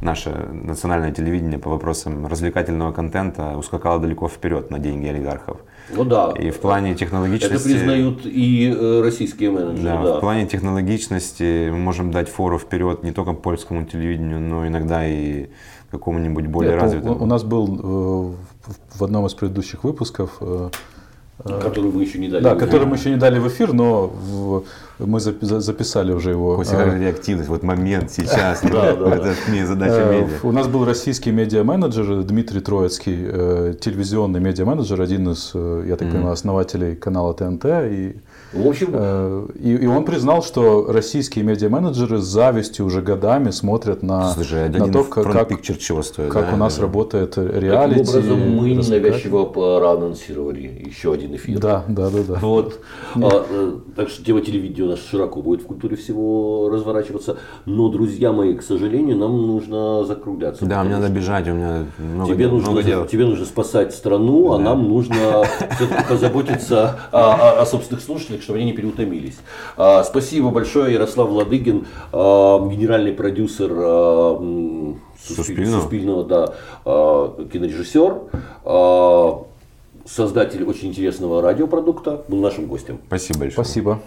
Наше национальное телевидение по вопросам развлекательного контента ускакало далеко вперед на деньги олигархов. Ну да. И в плане Это технологичности... признают и э, российские менеджеры, Да, да. в плане технологичности мы можем дать фору вперед не только польскому телевидению, но иногда и какому-нибудь более Нет, ну, развитому. У, у нас был э, в- одном из предыдущих выпусков, э, Которую мы еще не дали. да, в который мы еще не дали в эфир, но в- мы запи- за- записали уже его. Э, реактивность, вот момент сейчас, Да, это задача Э, медиа. У нас был российский медиа-менеджер Дмитрий Троицкий, э, телевизионный медиа-менеджер, один из, я так понимаю, основателей канала ТНТ. И, В общем, и, и он признал, что российские медиа-менеджеры с завистью уже годами смотрят на, Слушай, на то, как, как, чего стоит, как да? у нас Да. работает таким реалити. образом мы ненавязчиво проанонсировали еще один эфир. Да, да, да, да. Вот. А, так что тема телевидения у нас широко будет в культуре всего разворачиваться. Но, друзья мои, к сожалению, нам нужно закругляться. Да, мне надо бежать, у меня много, Тебе дел, нужно, много дел. тебе нужно спасать страну, а Да. нам нужно все-таки позаботиться о, о- о собственных слушателях, чтобы они не переутомились. А, спасибо большое, Ярослав Ладыгин, а, генеральный продюсер а, Суспильного. Суспильного, да, а, кинорежиссер, а, создатель очень интересного радиопродукта, был нашим гостем. Спасибо большое. Спасибо.